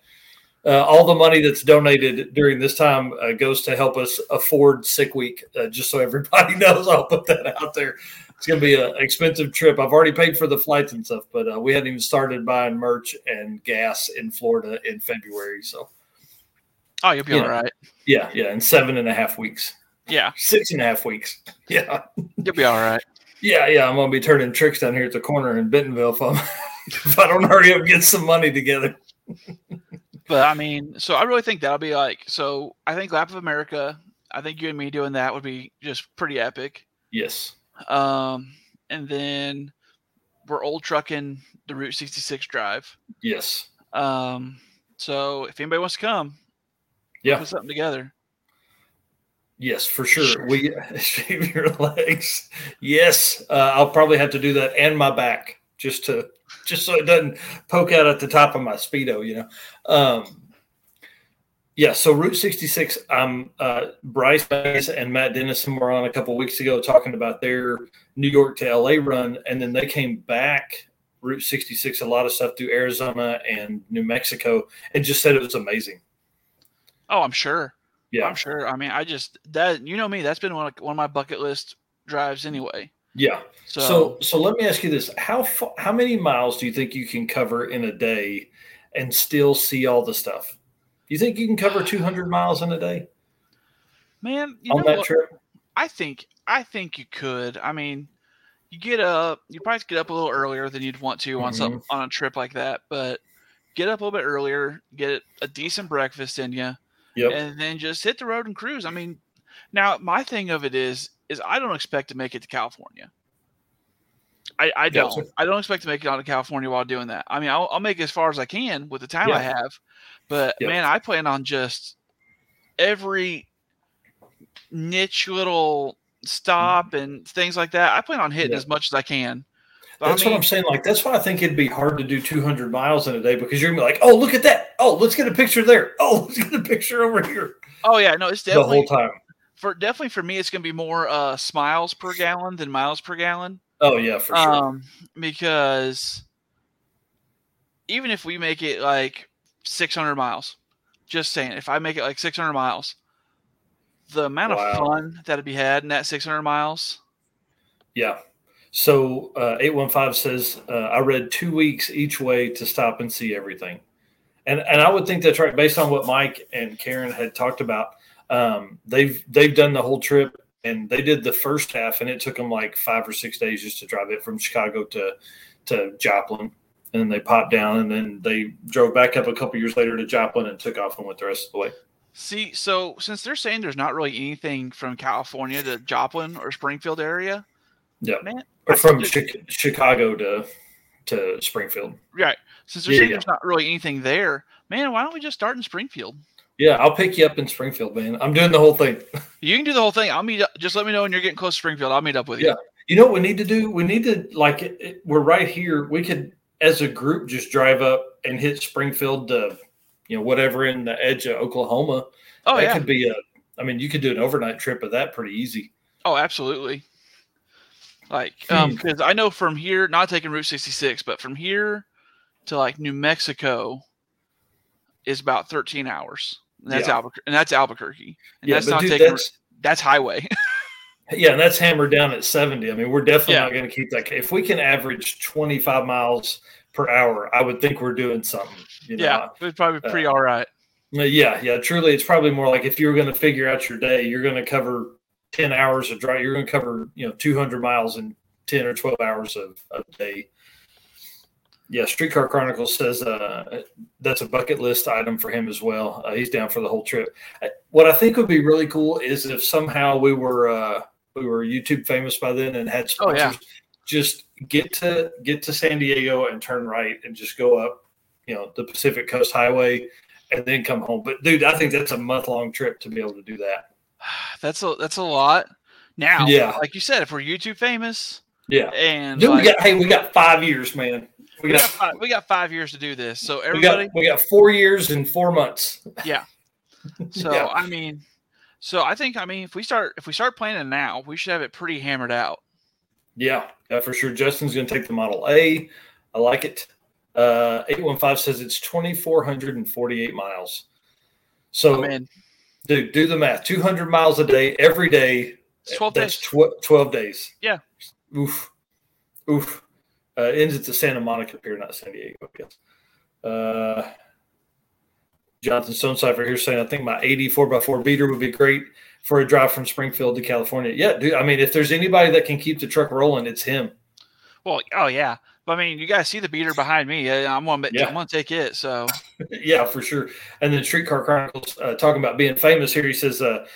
Uh, all the money that's donated during this time uh, goes to help us afford sick week. Uh, just so everybody knows, I'll put that out there. It's going to be an expensive trip. I've already paid for the flights and stuff, but uh, we hadn't even started buying merch and gas in Florida in February. So, oh, you'll be all right. Yeah, yeah, in seven and a half weeks. Yeah, six and a half weeks. Yeah, you'll be all right. Yeah, yeah, I'm gonna be turning tricks down here at the corner in Bentonville if, I'm, if I don't hurry up and get some money together. But I mean, so I really think that'll be like so. I think Lap of America. I think you and me doing that would be just pretty epic. Yes. Um, and then we're old trucking the Route 66 drive. Yes. Um, so if anybody wants to come, yeah, put something together. Yes, for sure. We shave your legs. Yes, uh, I'll probably have to do that and my back just to just so it doesn't poke out at the top of my speedo, you know. Um, yeah, so Route 66, um, uh, Bryce and Matt Dennison were on a couple weeks ago talking about their New York to LA run, and then they came back Route 66, a lot of stuff through Arizona and New Mexico, and just said it was amazing. Oh, I'm sure. Yeah, I'm sure. I mean, I just that you know me, that's been one of, one of my bucket list drives anyway. Yeah. So, so, so let me ask you this: how how many miles do you think you can cover in a day and still see all the stuff? Do you think you can cover 200 miles in a day? Man, on that what? trip, I think I think you could. I mean, you get up, you probably get up a little earlier than you'd want to mm-hmm. on some on a trip like that, but get up a little bit earlier, get a decent breakfast in you, yep. and then just hit the road and cruise. I mean, now my thing of it is is I don't expect to make it to California. I, I don't. I don't expect to make it out to California while doing that. I mean, I'll, I'll make it as far as I can with the time yeah. I have, but yeah. man, I plan on just every niche little stop mm-hmm. and things like that. I plan on hitting as much as I can. But that's I mean, what I'm saying. Like that's why I think it'd be hard to do 200 miles in a day because you're gonna be like, oh, look at that. Oh, let's get a picture there. Oh, let's get a picture over here. Oh yeah, no, it's definitely the whole time for definitely for me, it's to be more uh, smiles per gallon than miles per gallon. Oh yeah, for sure. Um, because even if we make it like 600 miles, just saying, if I make it like 600 miles, the amount wow. of fun that'd be had in that 600 miles. Yeah. So uh, 815 says, uh, I read two weeks each way to stop and see everything. And, and I would think that's right based on what Mike and Karen had talked about um, they've they've done the whole trip and they did the first half and it took them like five or six days just to drive it from Chicago to to Joplin and then they popped down and then they drove back up a couple years later to Joplin and took off and went the rest of the way. See, so since they're saying there's not really anything from California to Joplin or Springfield area, yeah, man, or from Chicago to to Springfield, right? since there's, yeah, there's not really anything there, man, why don't we just start in Springfield? Yeah, I'll pick you up in Springfield, man. I'm doing the whole thing. You can do the whole thing. I'll meet. Up, just let me know when you're getting close to Springfield. I'll meet up with you. Yeah. You know what we need to do? We need to like it, it, we're right here. We could, as a group, just drive up and hit Springfield to, you know, whatever in the edge of Oklahoma. Oh that yeah. could be a. I mean, you could do an overnight trip of that pretty easy. Oh, absolutely. Like, um, because hmm. I know from here, not taking Route 66, but from here to like New Mexico is about 13 hours. And that's yeah. Albuquerque, and that's Albuquerque. And yeah, that's not dude, taking. That's, that's highway. yeah, and that's hammered down at 70. I mean, we're definitely yeah. not going to keep that. If we can average 25 miles per hour, I would think we're doing something. You know? Yeah, it's probably pretty uh, all right. Yeah, yeah. Truly, it's probably more like if you were going to figure out your day, you're going to cover 10 hours of drive. You're going to cover, you know, 200 miles in 10 or 12 hours of a day yeah, Streetcar Chronicles says uh, that's a bucket list item for him as well. Uh, he's down for the whole trip. What I think would be really cool is if somehow we were uh, we were YouTube famous by then and had sponsors. Oh, yeah. Just get to get to San Diego and turn right and just go up, you know, the Pacific Coast Highway and then come home. But dude, I think that's a month long trip to be able to do that. That's a that's a lot. Now, yeah, like you said, if we're YouTube famous, yeah, and like, we got hey, we got five years, man. We got, we got, five, we got five years to do this. So everybody, we got, we got four years and four months. Yeah. So yeah. I mean, so I think I mean if we start if we start planning now, we should have it pretty hammered out. Yeah, yeah, for sure. Justin's going to take the Model A. I like it. Uh, eight one five says it's twenty four hundred and forty eight miles. So, oh, dude, do the math. Two hundred miles a day every day. It's twelve that's days. Tw- twelve days. Yeah. Oof. Oof. Uh, ends at the Santa Monica Pier, not San Diego, I guess. Uh, Jonathan Stonecipher here saying, I think my 84 by 4 beater would be great for a drive from Springfield to California. Yeah, dude. I mean, if there's anybody that can keep the truck rolling, it's him. Well, oh yeah. But I mean, you guys see the beater behind me. I'm gonna, yeah. I'm gonna take it. So, yeah, for sure. And then Streetcar Chronicles uh, talking about being famous here. He says, uh,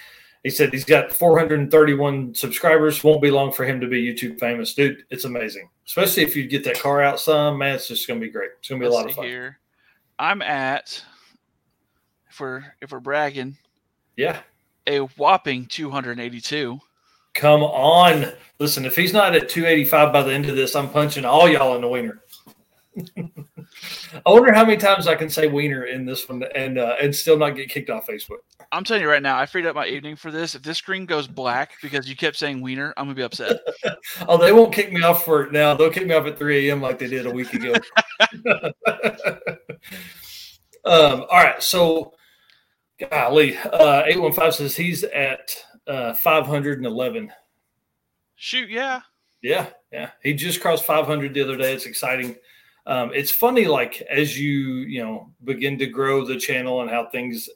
he said he's got 431 subscribers. Won't be long for him to be YouTube famous, dude. It's amazing, especially if you get that car out some. Man, it's just gonna be great. It's gonna be Let's a lot of fun. Here, I'm at if we're if we're bragging, yeah, a whopping 282. Come on, listen. If he's not at 285 by the end of this, I'm punching all y'all in the wiener. I wonder how many times I can say wiener in this one and uh, and still not get kicked off Facebook. I'm telling you right now, I freed up my evening for this. If this screen goes black because you kept saying wiener, I'm gonna be upset. oh, they won't kick me off for it now. They'll kick me off at 3 a.m. like they did a week ago. um, all right, so golly, uh, 815 says he's at uh, 511. Shoot, yeah. Yeah, yeah. He just crossed 500 the other day. It's exciting um, it's funny like as you you know begin to grow the channel and how things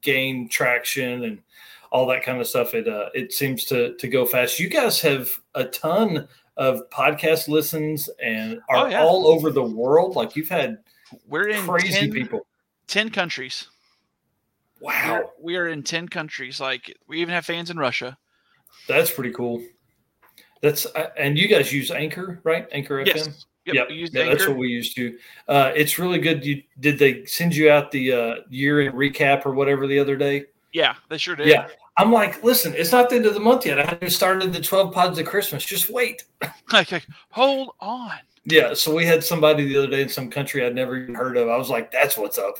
gain traction and all that kind of stuff it uh, it seems to to go fast you guys have a ton of podcast listens and are oh, yeah. all over the world like you've had we're in crazy 10, people 10 countries wow we're, we are in 10 countries like we even have fans in russia that's pretty cool that's uh, and you guys use anchor right anchor yes. fm Yep, yep. Yeah, that's what we used to. Uh, it's really good. You, did they send you out the uh, year in recap or whatever the other day? Yeah, they sure did. Yeah. I'm like, listen, it's not the end of the month yet. I haven't started the 12 pods of Christmas. Just wait. like, hold on. Yeah. So we had somebody the other day in some country I'd never even heard of. I was like, that's what's up.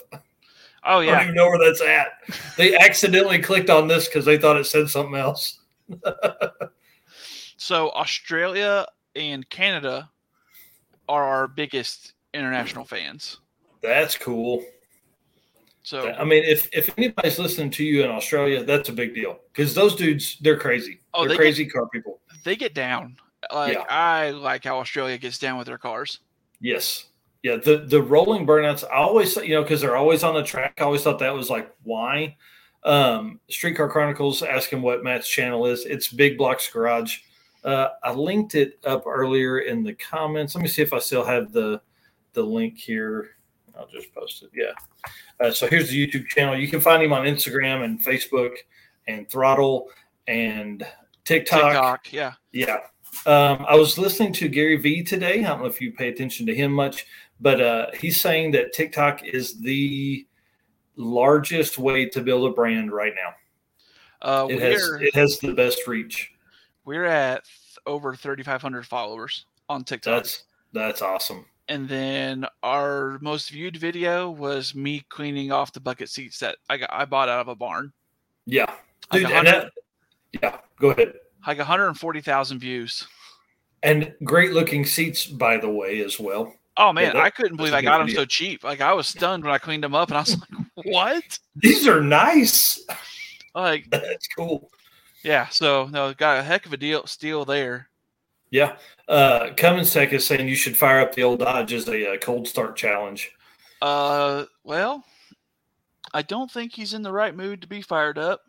Oh, yeah. I don't even know where that's at. They accidentally clicked on this because they thought it said something else. so Australia and Canada are our biggest international fans. That's cool. So I mean, if if anybody's listening to you in Australia, that's a big deal because those dudes they're crazy. Oh, they're they crazy get, car people. They get down. Like yeah. I like how Australia gets down with their cars. Yes. Yeah. The the rolling burnouts. I always you know because they're always on the track. I always thought that was like why. Um, Streetcar Chronicles asking what Matt's channel is. It's Big Blocks Garage. Uh, I linked it up earlier in the comments. Let me see if I still have the the link here. I'll just post it. Yeah. Uh, so here's the YouTube channel. You can find him on Instagram and Facebook and Throttle and TikTok. TikTok, yeah. Yeah. Um, I was listening to Gary Vee today. I don't know if you pay attention to him much, but uh, he's saying that TikTok is the largest way to build a brand right now. Uh, it has it has the best reach. We're at over 3,500 followers on TikTok. That's that's awesome. And then our most viewed video was me cleaning off the bucket seats that I got I bought out of a barn. Yeah, Dude, like that, yeah. Go ahead. Like 140,000 views. And great looking seats, by the way, as well. Oh man, yeah, that, I couldn't believe I got them so cheap. Like I was stunned when I cleaned them up, and I was like, "What? These are nice." Like that's cool. Yeah. So no, got a heck of a deal steal there. Yeah. Uh, Cummins Tech is saying you should fire up the old Dodge as a, a uh, cold start challenge. Uh, well, I don't think he's in the right mood to be fired up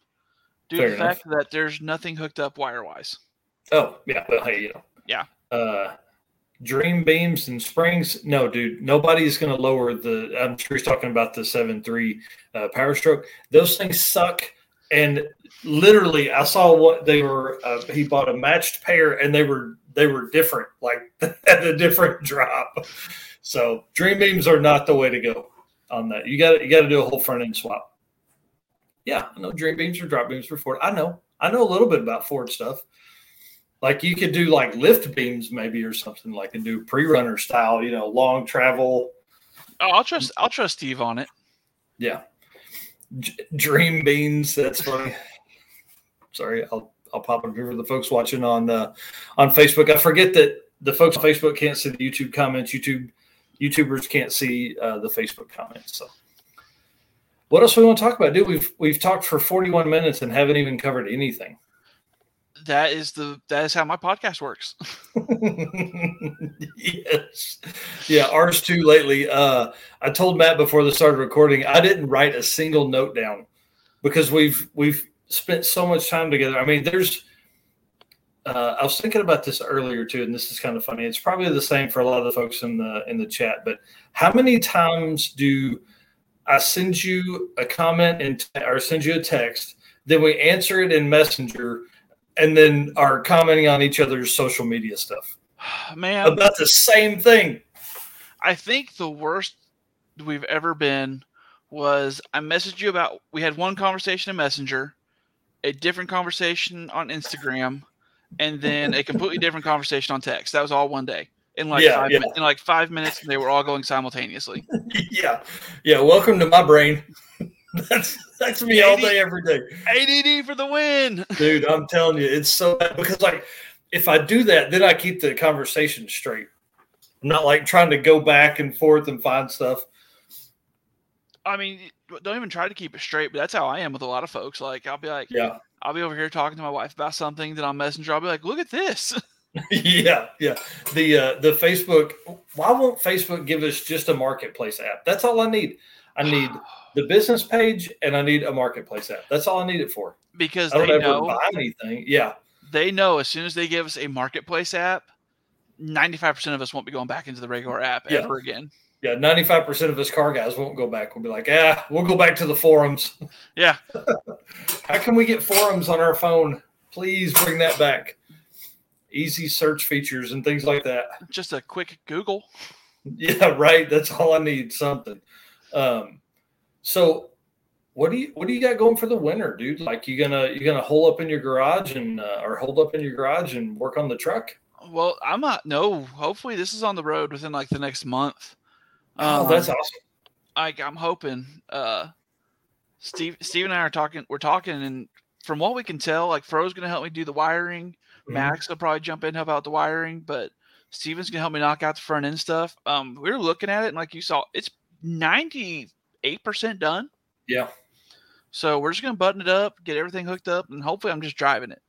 due Fair to the enough. fact that there's nothing hooked up wire wise. Oh yeah, well hey, you know. Yeah. Uh, dream beams and springs. No, dude, nobody's going to lower the. I'm sure he's talking about the seven three uh, Power Stroke. Those things suck. And literally, I saw what they were. Uh, he bought a matched pair, and they were they were different, like at a different drop. So dream beams are not the way to go on that. You got you got to do a whole front end swap. Yeah, I know dream beams or drop beams for Ford. I know. I know a little bit about Ford stuff. Like you could do like lift beams maybe or something like and do pre-runner style, you know, long travel. Oh, I'll trust I'll trust Steve on it. Yeah. dream beans. That's funny. Sorry, I'll I'll pop up here for the folks watching on uh, on Facebook. I forget that the folks on Facebook can't see the YouTube comments. YouTube YouTubers can't see uh, the Facebook comments. So, what else we want to talk about, dude? We've we've talked for 41 minutes and haven't even covered anything that is the that is how my podcast works. yes. Yeah, ours too lately. Uh I told Matt before the start of recording, I didn't write a single note down because we've we've spent so much time together. I mean, there's uh, I was thinking about this earlier too, and this is kind of funny. It's probably the same for a lot of the folks in the in the chat. But how many times do I send you a comment and or send you a text, then we answer it in Messenger, and then are commenting on each other's social media stuff. Man, about the same thing. I think the worst we've ever been was I messaged you about we had one conversation in Messenger, a different conversation on Instagram, and then a completely different conversation on text. That was all one day. In like yeah, five yeah. in like five minutes, they were all going simultaneously. yeah, yeah. Welcome to my brain. That's that's me all day, every day. ADD for the win, dude. I'm telling you, it's so bad because like if I do that, then I keep the conversation straight. I'm not like trying to go back and forth and find stuff. I mean, don't even try to keep it straight, but that's how I am with a lot of folks. Like I'll be like, yeah, I'll be over here talking to my wife about something, then on Messenger, I'll be like, look at this. yeah, yeah. The uh, the Facebook. Why won't Facebook give us just a marketplace app? That's all I need. I need the business page and I need a marketplace app. That's all I need it for. Because I don't they know buy anything. Yeah. They know as soon as they give us a marketplace app, 95% of us won't be going back into the regular app yeah. ever again. Yeah, 95% of us car guys won't go back. We'll be like, yeah, we'll go back to the forums. Yeah. How can we get forums on our phone? Please bring that back. Easy search features and things like that. Just a quick Google. Yeah, right. That's all I need. Something. Um, so what do you what do you got going for the winter, dude? Like you gonna you gonna hole up in your garage and uh, or hold up in your garage and work on the truck? Well, I'm not. No, hopefully this is on the road within like the next month. Oh, um, that's awesome. Like I'm hoping. Uh, Steve, Steve and I are talking. We're talking, and from what we can tell, like Fro's going to help me do the wiring. Mm-hmm. Max will probably jump in help out the wiring, but Steven's going to help me knock out the front end stuff. Um, we are looking at it, and like you saw, it's ninety eight percent done. Yeah. So we're just gonna button it up, get everything hooked up, and hopefully I'm just driving it.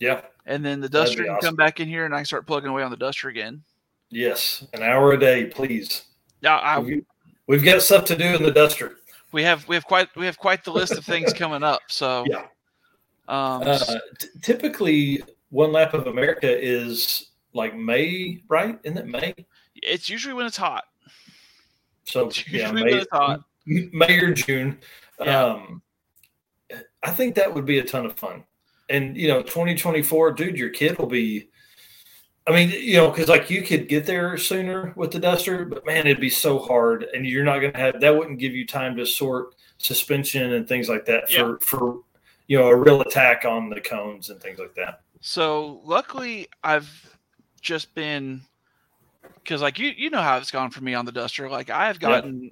Yeah. And then the duster can awesome. come back in here, and I can start plugging away on the duster again. Yes, an hour a day, please. Yeah, I, we've, we've got stuff to do in the duster. We have we have quite we have quite the list of things coming up. So yeah. Um, uh, t- typically, one lap of America is like May, right? Isn't it May? It's usually when it's hot. So it's yeah, May, May or June. Yeah. Um, I think that would be a ton of fun. And you know, 2024, dude, your kid will be I mean, you know, because like you could get there sooner with the Duster, but man, it'd be so hard, and you're not going to have that. Wouldn't give you time to sort suspension and things like that for yeah. for you know a real attack on the cones and things like that. So luckily, I've just been because like you you know how it's gone for me on the Duster. Like I have gotten.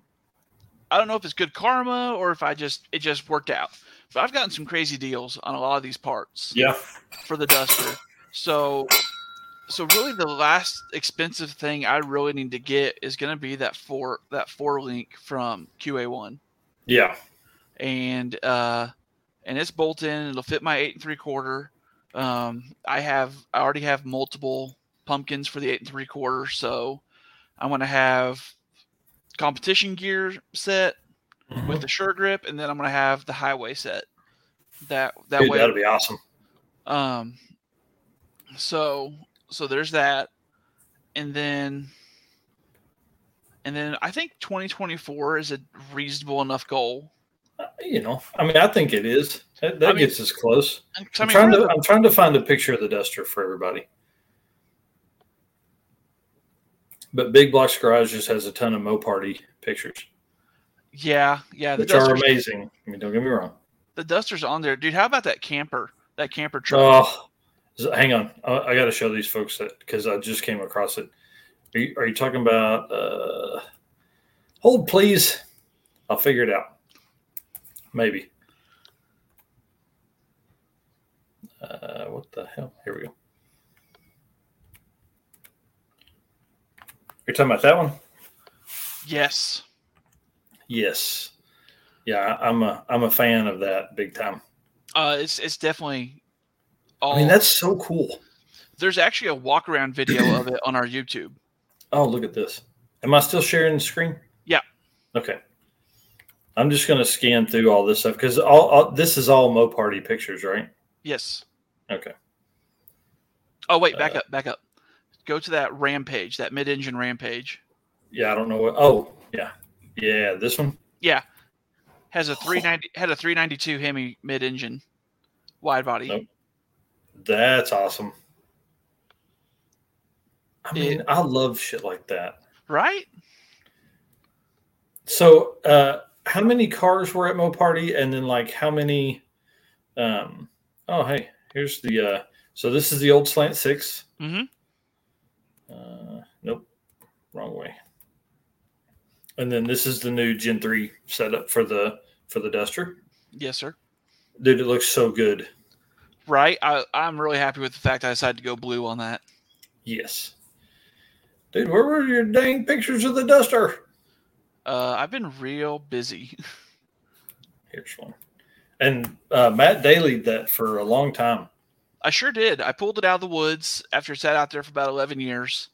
I don't know if it's good karma or if I just it just worked out, but I've gotten some crazy deals on a lot of these parts. Yeah, for the Duster. So so really the last expensive thing I really need to get is going to be that four that four link from QA1. Yeah. And uh and it's bolt in, it'll fit my eight and three quarter. Um I have I already have multiple pumpkins for the eight and three quarter, so I'm gonna have competition gear set mm-hmm. with the short grip, and then I'm gonna have the highway set. That that Dude, way that'll be awesome. Um so so there's that, and then and then I think 2024 is a reasonable enough goal. Uh, you know, I mean, I think it is. That, that I mean, gets us close. I am trying to. The, I'm trying to find a picture of the duster for everybody. But Big Blocks Garage just has a ton of Mo Party pictures. Yeah, yeah, which are amazing. I mean, don't get me wrong. The duster's on there, dude. How about that camper? That camper truck. Oh, Hang on, I, I got to show these folks that because I just came across it. Are you, are you talking about? Uh, hold, please. I'll figure it out. Maybe. Uh, what the hell? Here we go. You're talking about that one? Yes. Yes. Yeah, I'm a I'm a fan of that big time. Uh, it's it's definitely all, I mean, that's so cool. There's actually a walk around video of it on our YouTube. Oh, look at this. Am I still sharing the screen? Yeah. Okay. I'm just going to scan through all this stuff because all, all, this is all Mo Party pictures, right? Yes. Okay. Oh wait, back uh, up, back up. Go to that rampage, that mid-engine rampage. Yeah, I don't know what. Oh, yeah, yeah, this one. Yeah, has a 390 had a 392 Hemi mid-engine wide body. Nope. That's awesome. I mean, it, I love shit like that. Right? So, uh, how many cars were at Mo Party, and then like how many? Um, oh, hey, here's the. Uh, so this is the old slant 6 Mm-hmm. Uh, nope, wrong way. And then this is the new Gen three setup for the for the Duster. Yes, sir. Dude, it looks so good right? I, I'm really happy with the fact I decided to go blue on that. Yes. Dude, where were your dang pictures of the duster? Uh, I've been real busy. Here's one. And uh, Matt Daly that for a long time. I sure did. I pulled it out of the woods after it sat out there for about 11 years.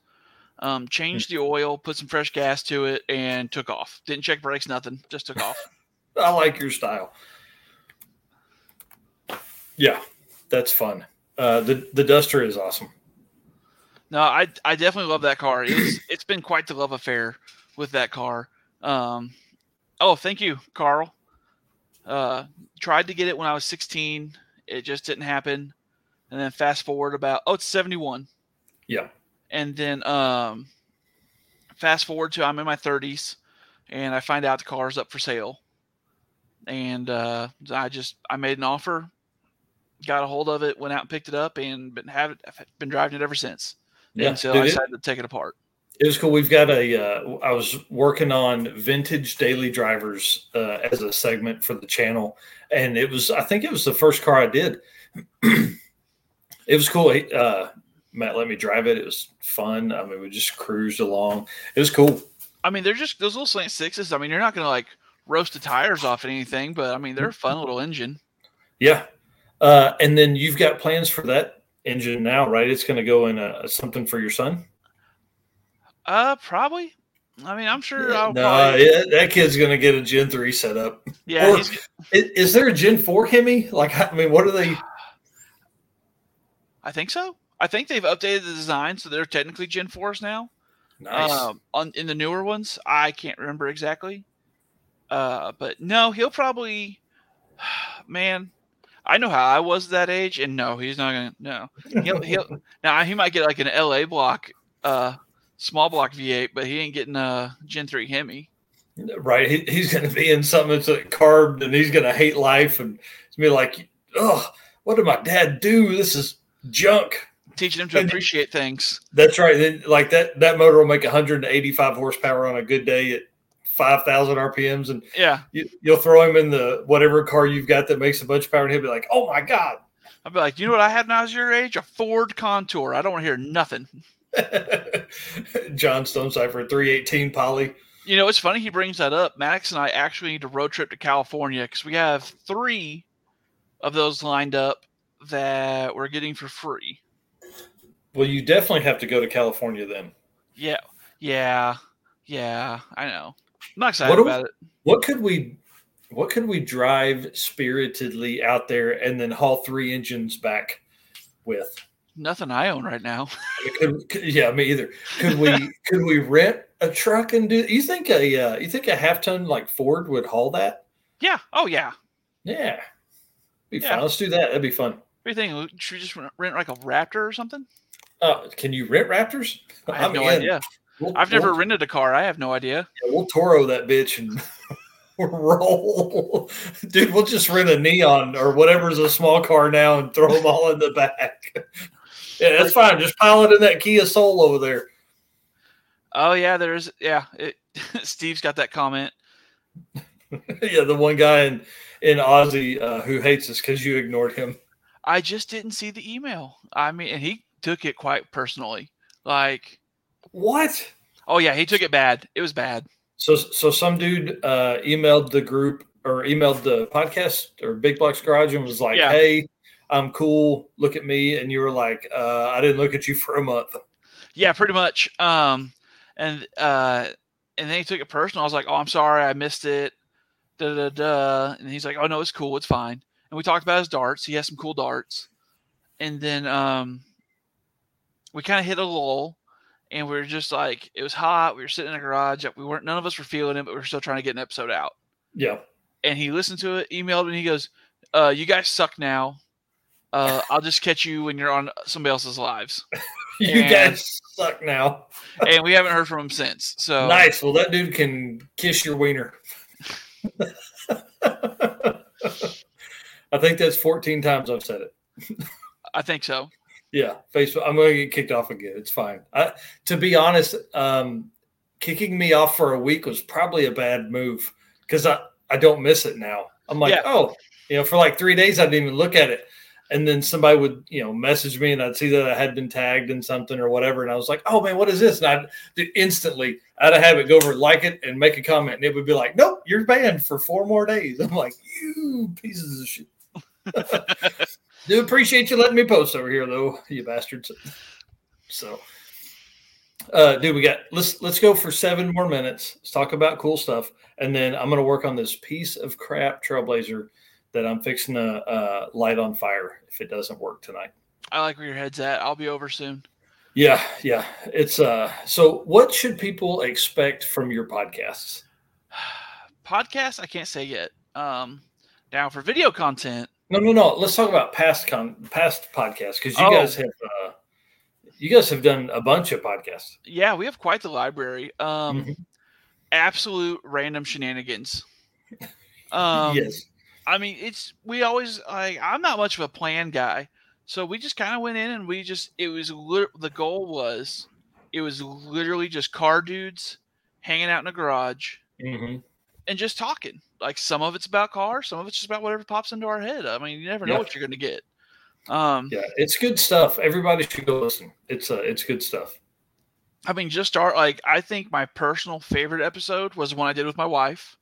Um, changed the oil, put some fresh gas to it, and took off. Didn't check brakes, nothing. Just took off. I like your style. Yeah, that's fun. Uh, the the Duster is awesome. No, I I definitely love that car. It's it's been quite the love affair with that car. Um, oh, thank you, Carl. Uh, tried to get it when I was 16. It just didn't happen. And then fast forward about oh, it's 71. Yeah. And then um, fast forward to I'm in my 30s, and I find out the car's up for sale. And uh, I just I made an offer, got a hold of it, went out and picked it up, and been have it, been driving it ever since. Yeah, until I decided it, to take it apart. It was cool. We've got a. Uh, I was working on vintage daily drivers uh, as a segment for the channel, and it was. I think it was the first car I did. it was cool. Uh, Matt let me drive it. It was fun. I mean, we just cruised along. It was cool. I mean, they're just those little slant sixes. I mean, you're not going to like roast the tires off anything, but I mean, they're a fun little engine. Yeah, uh, and then you've got plans for that engine now, right? It's going to go in a, something for your son. Uh, probably. I mean, I'm sure. Yeah, no, probably... yeah, that kid's going to get a Gen three setup. Yeah. Or, is, is, there a Gen four Hemi? Like, I mean, what are they? I think so. I think they've updated the design, so they're technically Gen fours now. Nice. Um, on in the newer ones, I can't remember exactly. Uh, but no, he'll probably. Man, I know how I was that age, and no, he's not gonna. No, he'll he'll now he might get like an LA block, uh, small block V8, but he ain't getting a Gen three Hemi. Right, he, he's gonna be in something that's carved, and he's gonna hate life, and be like, oh, what did my dad do? This is junk. Teaching him to and appreciate things. That's right. Then, like that, that motor will make 185 horsepower on a good day at 5,000 RPMs, and yeah, you, will throw him in the whatever car you've got that makes a bunch of power, and he'll be like, "Oh my god!" I'll be like, "You know what I had when I was your age? A Ford Contour. I don't want to hear nothing." John Stonecipher, 318 poly. You know, it's funny he brings that up. Maddox and I actually need to road trip to California because we have three of those lined up that we're getting for free. Well, you definitely have to go to California then. Yeah, yeah, yeah. I know. I'm not excited what about we, it. What could we what could we drive spiritedly out there and then haul three engines back with? Nothing I own right now. could, could, yeah, me either. Could we could we rent a truck and do? You think a uh, you think a half ton like Ford would haul that? Yeah. Oh yeah. Yeah. Be yeah. fun. Let's do that. That'd be fun. What do you think? Should we just rent like a Raptor or something? Uh, can you rent Raptors? I have I'm no in. idea. We'll, I've never we'll, rented a car. I have no idea. Yeah, we'll Toro that bitch and roll, dude. We'll just rent a neon or whatever's a small car now and throw them all in the back. yeah, that's fine. Just pile it in that Kia Soul over there. Oh yeah, there's yeah. It, Steve's got that comment. yeah, the one guy in in Aussie uh, who hates us because you ignored him. I just didn't see the email. I mean, and he took it quite personally. Like what? Oh yeah, he took it bad. It was bad. So so some dude uh, emailed the group or emailed the podcast or Big Blocks Garage and was like, yeah. "Hey, I'm cool. Look at me." And you were like, uh, "I didn't look at you for a month." Yeah, pretty much. Um, and uh, and then he took it personal. I was like, "Oh, I'm sorry, I missed it." Da da da. And he's like, "Oh no, it's cool. It's fine." And we talked about his darts. He has some cool darts. And then um, we kind of hit a lull and we are just like it was hot. We were sitting in the garage. We weren't none of us were feeling it, but we are still trying to get an episode out. Yeah. And he listened to it, emailed, and he goes, uh, "You guys suck now. Uh, I'll just catch you when you're on somebody else's lives." you and, guys suck now. and we haven't heard from him since. So nice. Well, that dude can kiss your wiener. I think that's 14 times I've said it. I think so. Yeah, Facebook. I'm going to get kicked off again. It's fine. I, to be honest, um, kicking me off for a week was probably a bad move because I, I don't miss it now. I'm like, yeah. oh, you know, for like three days I didn't even look at it. And then somebody would, you know, message me and I'd see that I had been tagged in something or whatever. And I was like, oh man, what is this? And I'd instantly, I'd have it go over, like it, and make a comment. And it would be like, nope, you're banned for four more days. I'm like, you pieces of shit. Do appreciate you letting me post over here, though, you bastards. So, uh, dude, we got let's let's go for seven more minutes. Let's talk about cool stuff, and then I'm gonna work on this piece of crap Trailblazer that I'm fixing to uh, light on fire if it doesn't work tonight. I like where your head's at. I'll be over soon. Yeah, yeah. It's uh. So, what should people expect from your podcasts? Podcast, I can't say yet. Um, now for video content, no, no, no. Let's talk about past con past podcasts because you oh. guys have uh, you guys have done a bunch of podcasts. Yeah, we have quite the library. Um, mm-hmm. absolute random shenanigans. Um, yes. I mean, it's we always like. I'm not much of a plan guy, so we just kind of went in and we just. It was the goal was, it was literally just car dudes hanging out in a garage. Mm-hmm and just talking. Like some of it's about cars, some of it's just about whatever pops into our head. I mean, you never know yeah. what you're going to get. Um, yeah, it's good stuff. Everybody should go listen. It's uh, it's good stuff. I mean, just start like I think my personal favorite episode was the one I did with my wife.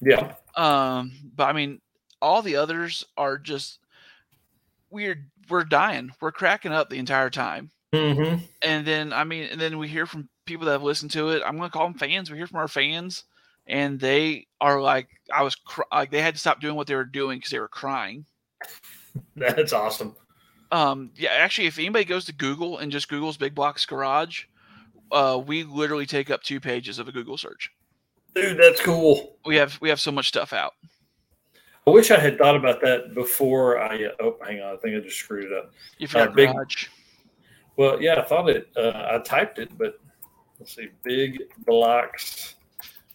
Yeah. Um, but I mean, all the others are just weird. We're dying. We're cracking up the entire time. Mm-hmm. And then I mean, and then we hear from people that have listened to it. I'm going to call them fans. We hear from our fans and they are like I was cr- like they had to stop doing what they were doing because they were crying. That's awesome. Um, yeah, actually, if anybody goes to Google and just Google's Big Blocks Garage, uh, we literally take up two pages of a Google search. Dude, that's cool. We have we have so much stuff out. I wish I had thought about that before I. Oh, hang on. I think I just screwed it up. You forgot uh, big, Well, yeah, I thought it. Uh, I typed it, but let's see. Big blocks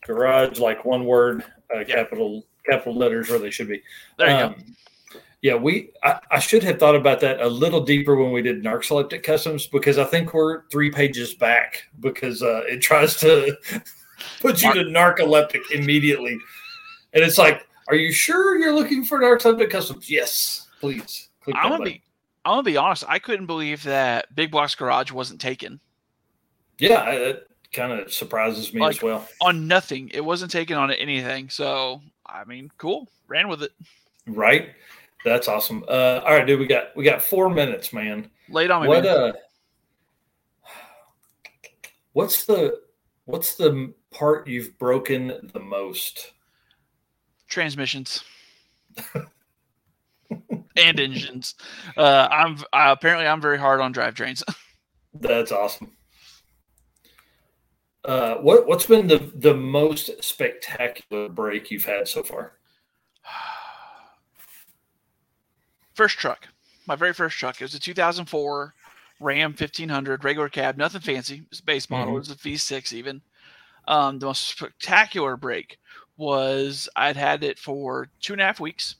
garage, like one word, uh, yeah. capital capital letters where they should be. There you um, go. Yeah, we. I, I, should have thought about that a little deeper when we did narcoleptic customs because I think we're three pages back because uh, it tries to put you to narcoleptic immediately, and it's like, are you sure you're looking for narcoleptic customs? Yes, please. I'm gonna be. I'm gonna be honest. I couldn't believe that Big Blocks Garage wasn't taken. Yeah, kind of surprises me like, as well. On nothing, it wasn't taken on anything. So I mean, cool. Ran with it. Right. That's awesome. Uh, all right, dude. We got we got four minutes, man. Late on me. What man. uh? What's the what's the part you've broken the most? Transmissions. and engines. Uh, I'm uh, apparently I'm very hard on drivetrains. That's awesome. Uh, what what's been the the most spectacular break you've had so far? First truck, my very first truck. It was a 2004 Ram 1500 regular cab, nothing fancy. It was base model. Mm-hmm. It was a V6 even. Um, the most spectacular break was I'd had it for two and a half weeks,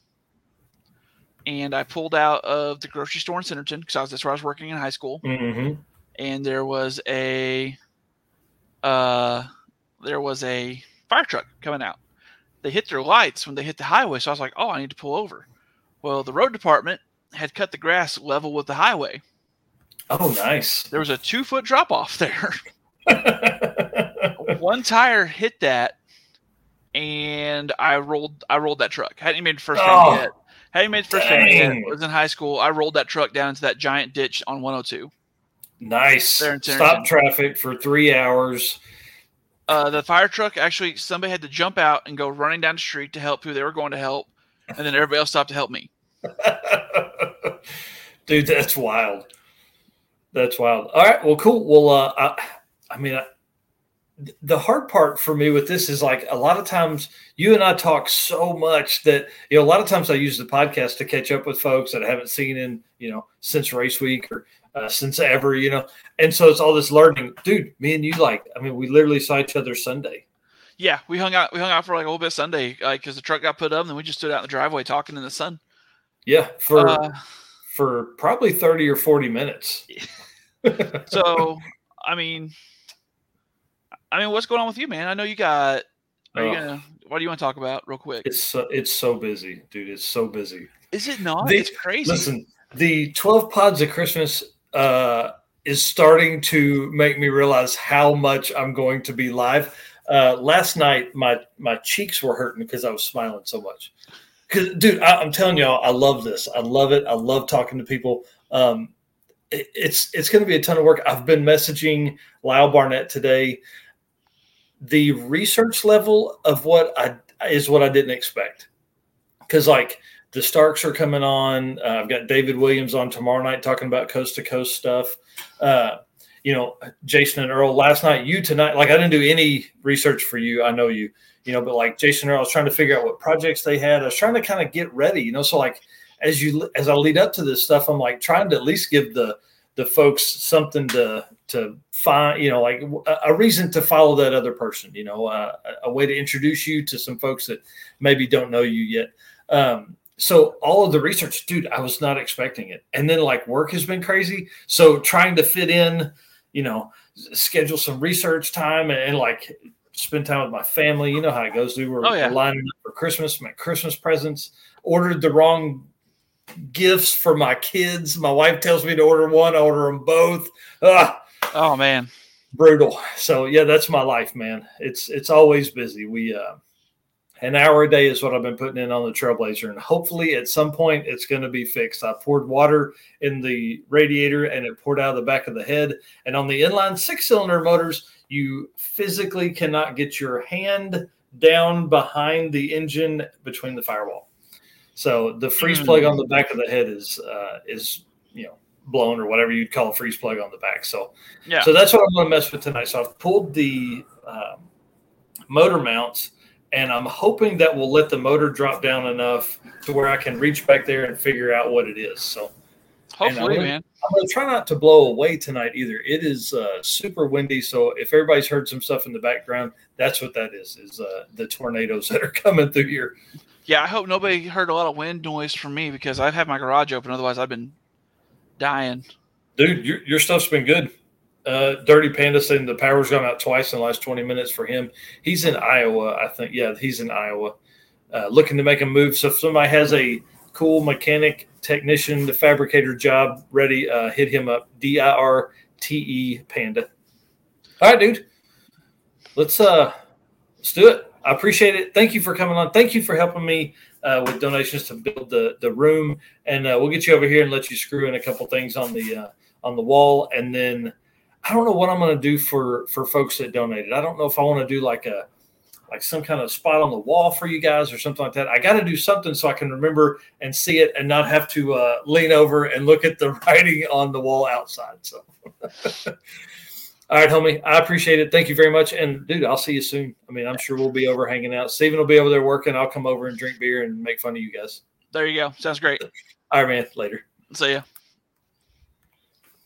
and I pulled out of the grocery store in Centerton because that's where I was working in high school. Mm-hmm. And there was a uh, there was a fire truck coming out. They hit their lights when they hit the highway, so I was like, "Oh, I need to pull over." Well, the road department had cut the grass level with the highway. Oh, nice. There was a two foot drop off there. One tire hit that, and I rolled. I rolled that truck. Hadn't made first oh, yet. Hadn't made first dang. yet. I was in high school. I rolled that truck down into that giant ditch on 102. Nice. Stop traffic for three hours. Uh, the fire truck actually, somebody had to jump out and go running down the street to help who they were going to help, and then everybody else stopped to help me. Dude, that's wild. That's wild. All right. Well, cool. Well, uh, I, I mean, I, the hard part for me with this is like a lot of times you and I talk so much that you know a lot of times I use the podcast to catch up with folks that I haven't seen in you know since race week or uh, since ever you know and so it's all this learning dude me and you like I mean we literally saw each other Sunday yeah we hung out we hung out for like a little bit Sunday like because the truck got put up and then we just stood out in the driveway talking in the sun yeah, for uh, for probably thirty or forty minutes. so, I mean, I mean, what's going on with you, man? I know you got. Are you gonna? What do you want to talk about, real quick? It's so, it's so busy, dude. It's so busy. Is it not? The, it's crazy. Listen, the twelve pods of Christmas uh, is starting to make me realize how much I'm going to be live. Uh, last night, my my cheeks were hurting because I was smiling so much. Because, dude, I, am telling y'all, I love this. I love it. I love talking to people. Um, it, it's it's going to be a ton of work. I've been messaging Lyle Barnett today. The research level of what I is what I didn't expect. Because like the Starks are coming on. Uh, I've got David Williams on tomorrow night talking about coast to coast stuff. Uh, you know, Jason and Earl last night. You tonight. Like I didn't do any research for you. I know you you know, but like Jason, Earl, I was trying to figure out what projects they had. I was trying to kind of get ready, you know. So like as you as I lead up to this stuff, I'm like trying to at least give the the folks something to to find, you know, like a, a reason to follow that other person, you know, uh, a, a way to introduce you to some folks that maybe don't know you yet. Um, so all of the research, dude, I was not expecting it. And then like work has been crazy. So trying to fit in, you know, schedule some research time and, and like spend time with my family. You know how it goes. We were, oh, yeah. lining up for Christmas, my Christmas presents, ordered the wrong gifts for my kids. My wife tells me to order one, I order them both. Ah, oh man, brutal. So yeah, that's my life, man. It's it's always busy. We uh, an hour a day is what I've been putting in on the Trailblazer, and hopefully at some point it's going to be fixed. I poured water in the radiator, and it poured out of the back of the head. And on the inline six cylinder motors, you physically cannot get your hand down behind the engine between the firewall. So the freeze plug on the back of the head is uh, is you know blown or whatever you'd call a freeze plug on the back. So yeah. So that's what I'm going to mess with tonight. So I've pulled the um, motor mounts and I'm hoping that will let the motor drop down enough to where I can reach back there and figure out what it is. So hopefully, man. I'm gonna try not to blow away tonight either. It is uh, super windy, so if everybody's heard some stuff in the background, that's what that is. Is uh, the tornadoes that are coming through here. Yeah, I hope nobody heard a lot of wind noise from me because I've had my garage open. Otherwise, I've been dying. Dude, your, your stuff's been good. Uh, Dirty Panda saying the power's gone out twice in the last 20 minutes for him. He's in Iowa, I think. Yeah, he's in Iowa, uh, looking to make a move. So if somebody has a cool mechanic, technician, the fabricator job ready, uh, hit him up. D I R T E Panda. All right, dude. Let's uh, let's do it. I appreciate it. Thank you for coming on. Thank you for helping me uh, with donations to build the the room, and uh, we'll get you over here and let you screw in a couple things on the uh, on the wall, and then I don't know what I'm going to do for for folks that donated. I don't know if I want to do like a like some kind of spot on the wall for you guys or something like that. I got to do something so I can remember and see it and not have to uh, lean over and look at the writing on the wall outside. So, all right, homie, I appreciate it. Thank you very much. And dude, I'll see you soon. I mean, I'm sure we'll be over hanging out. Steven will be over there working. I'll come over and drink beer and make fun of you guys. There you go. Sounds great. All right, man. Later. See ya.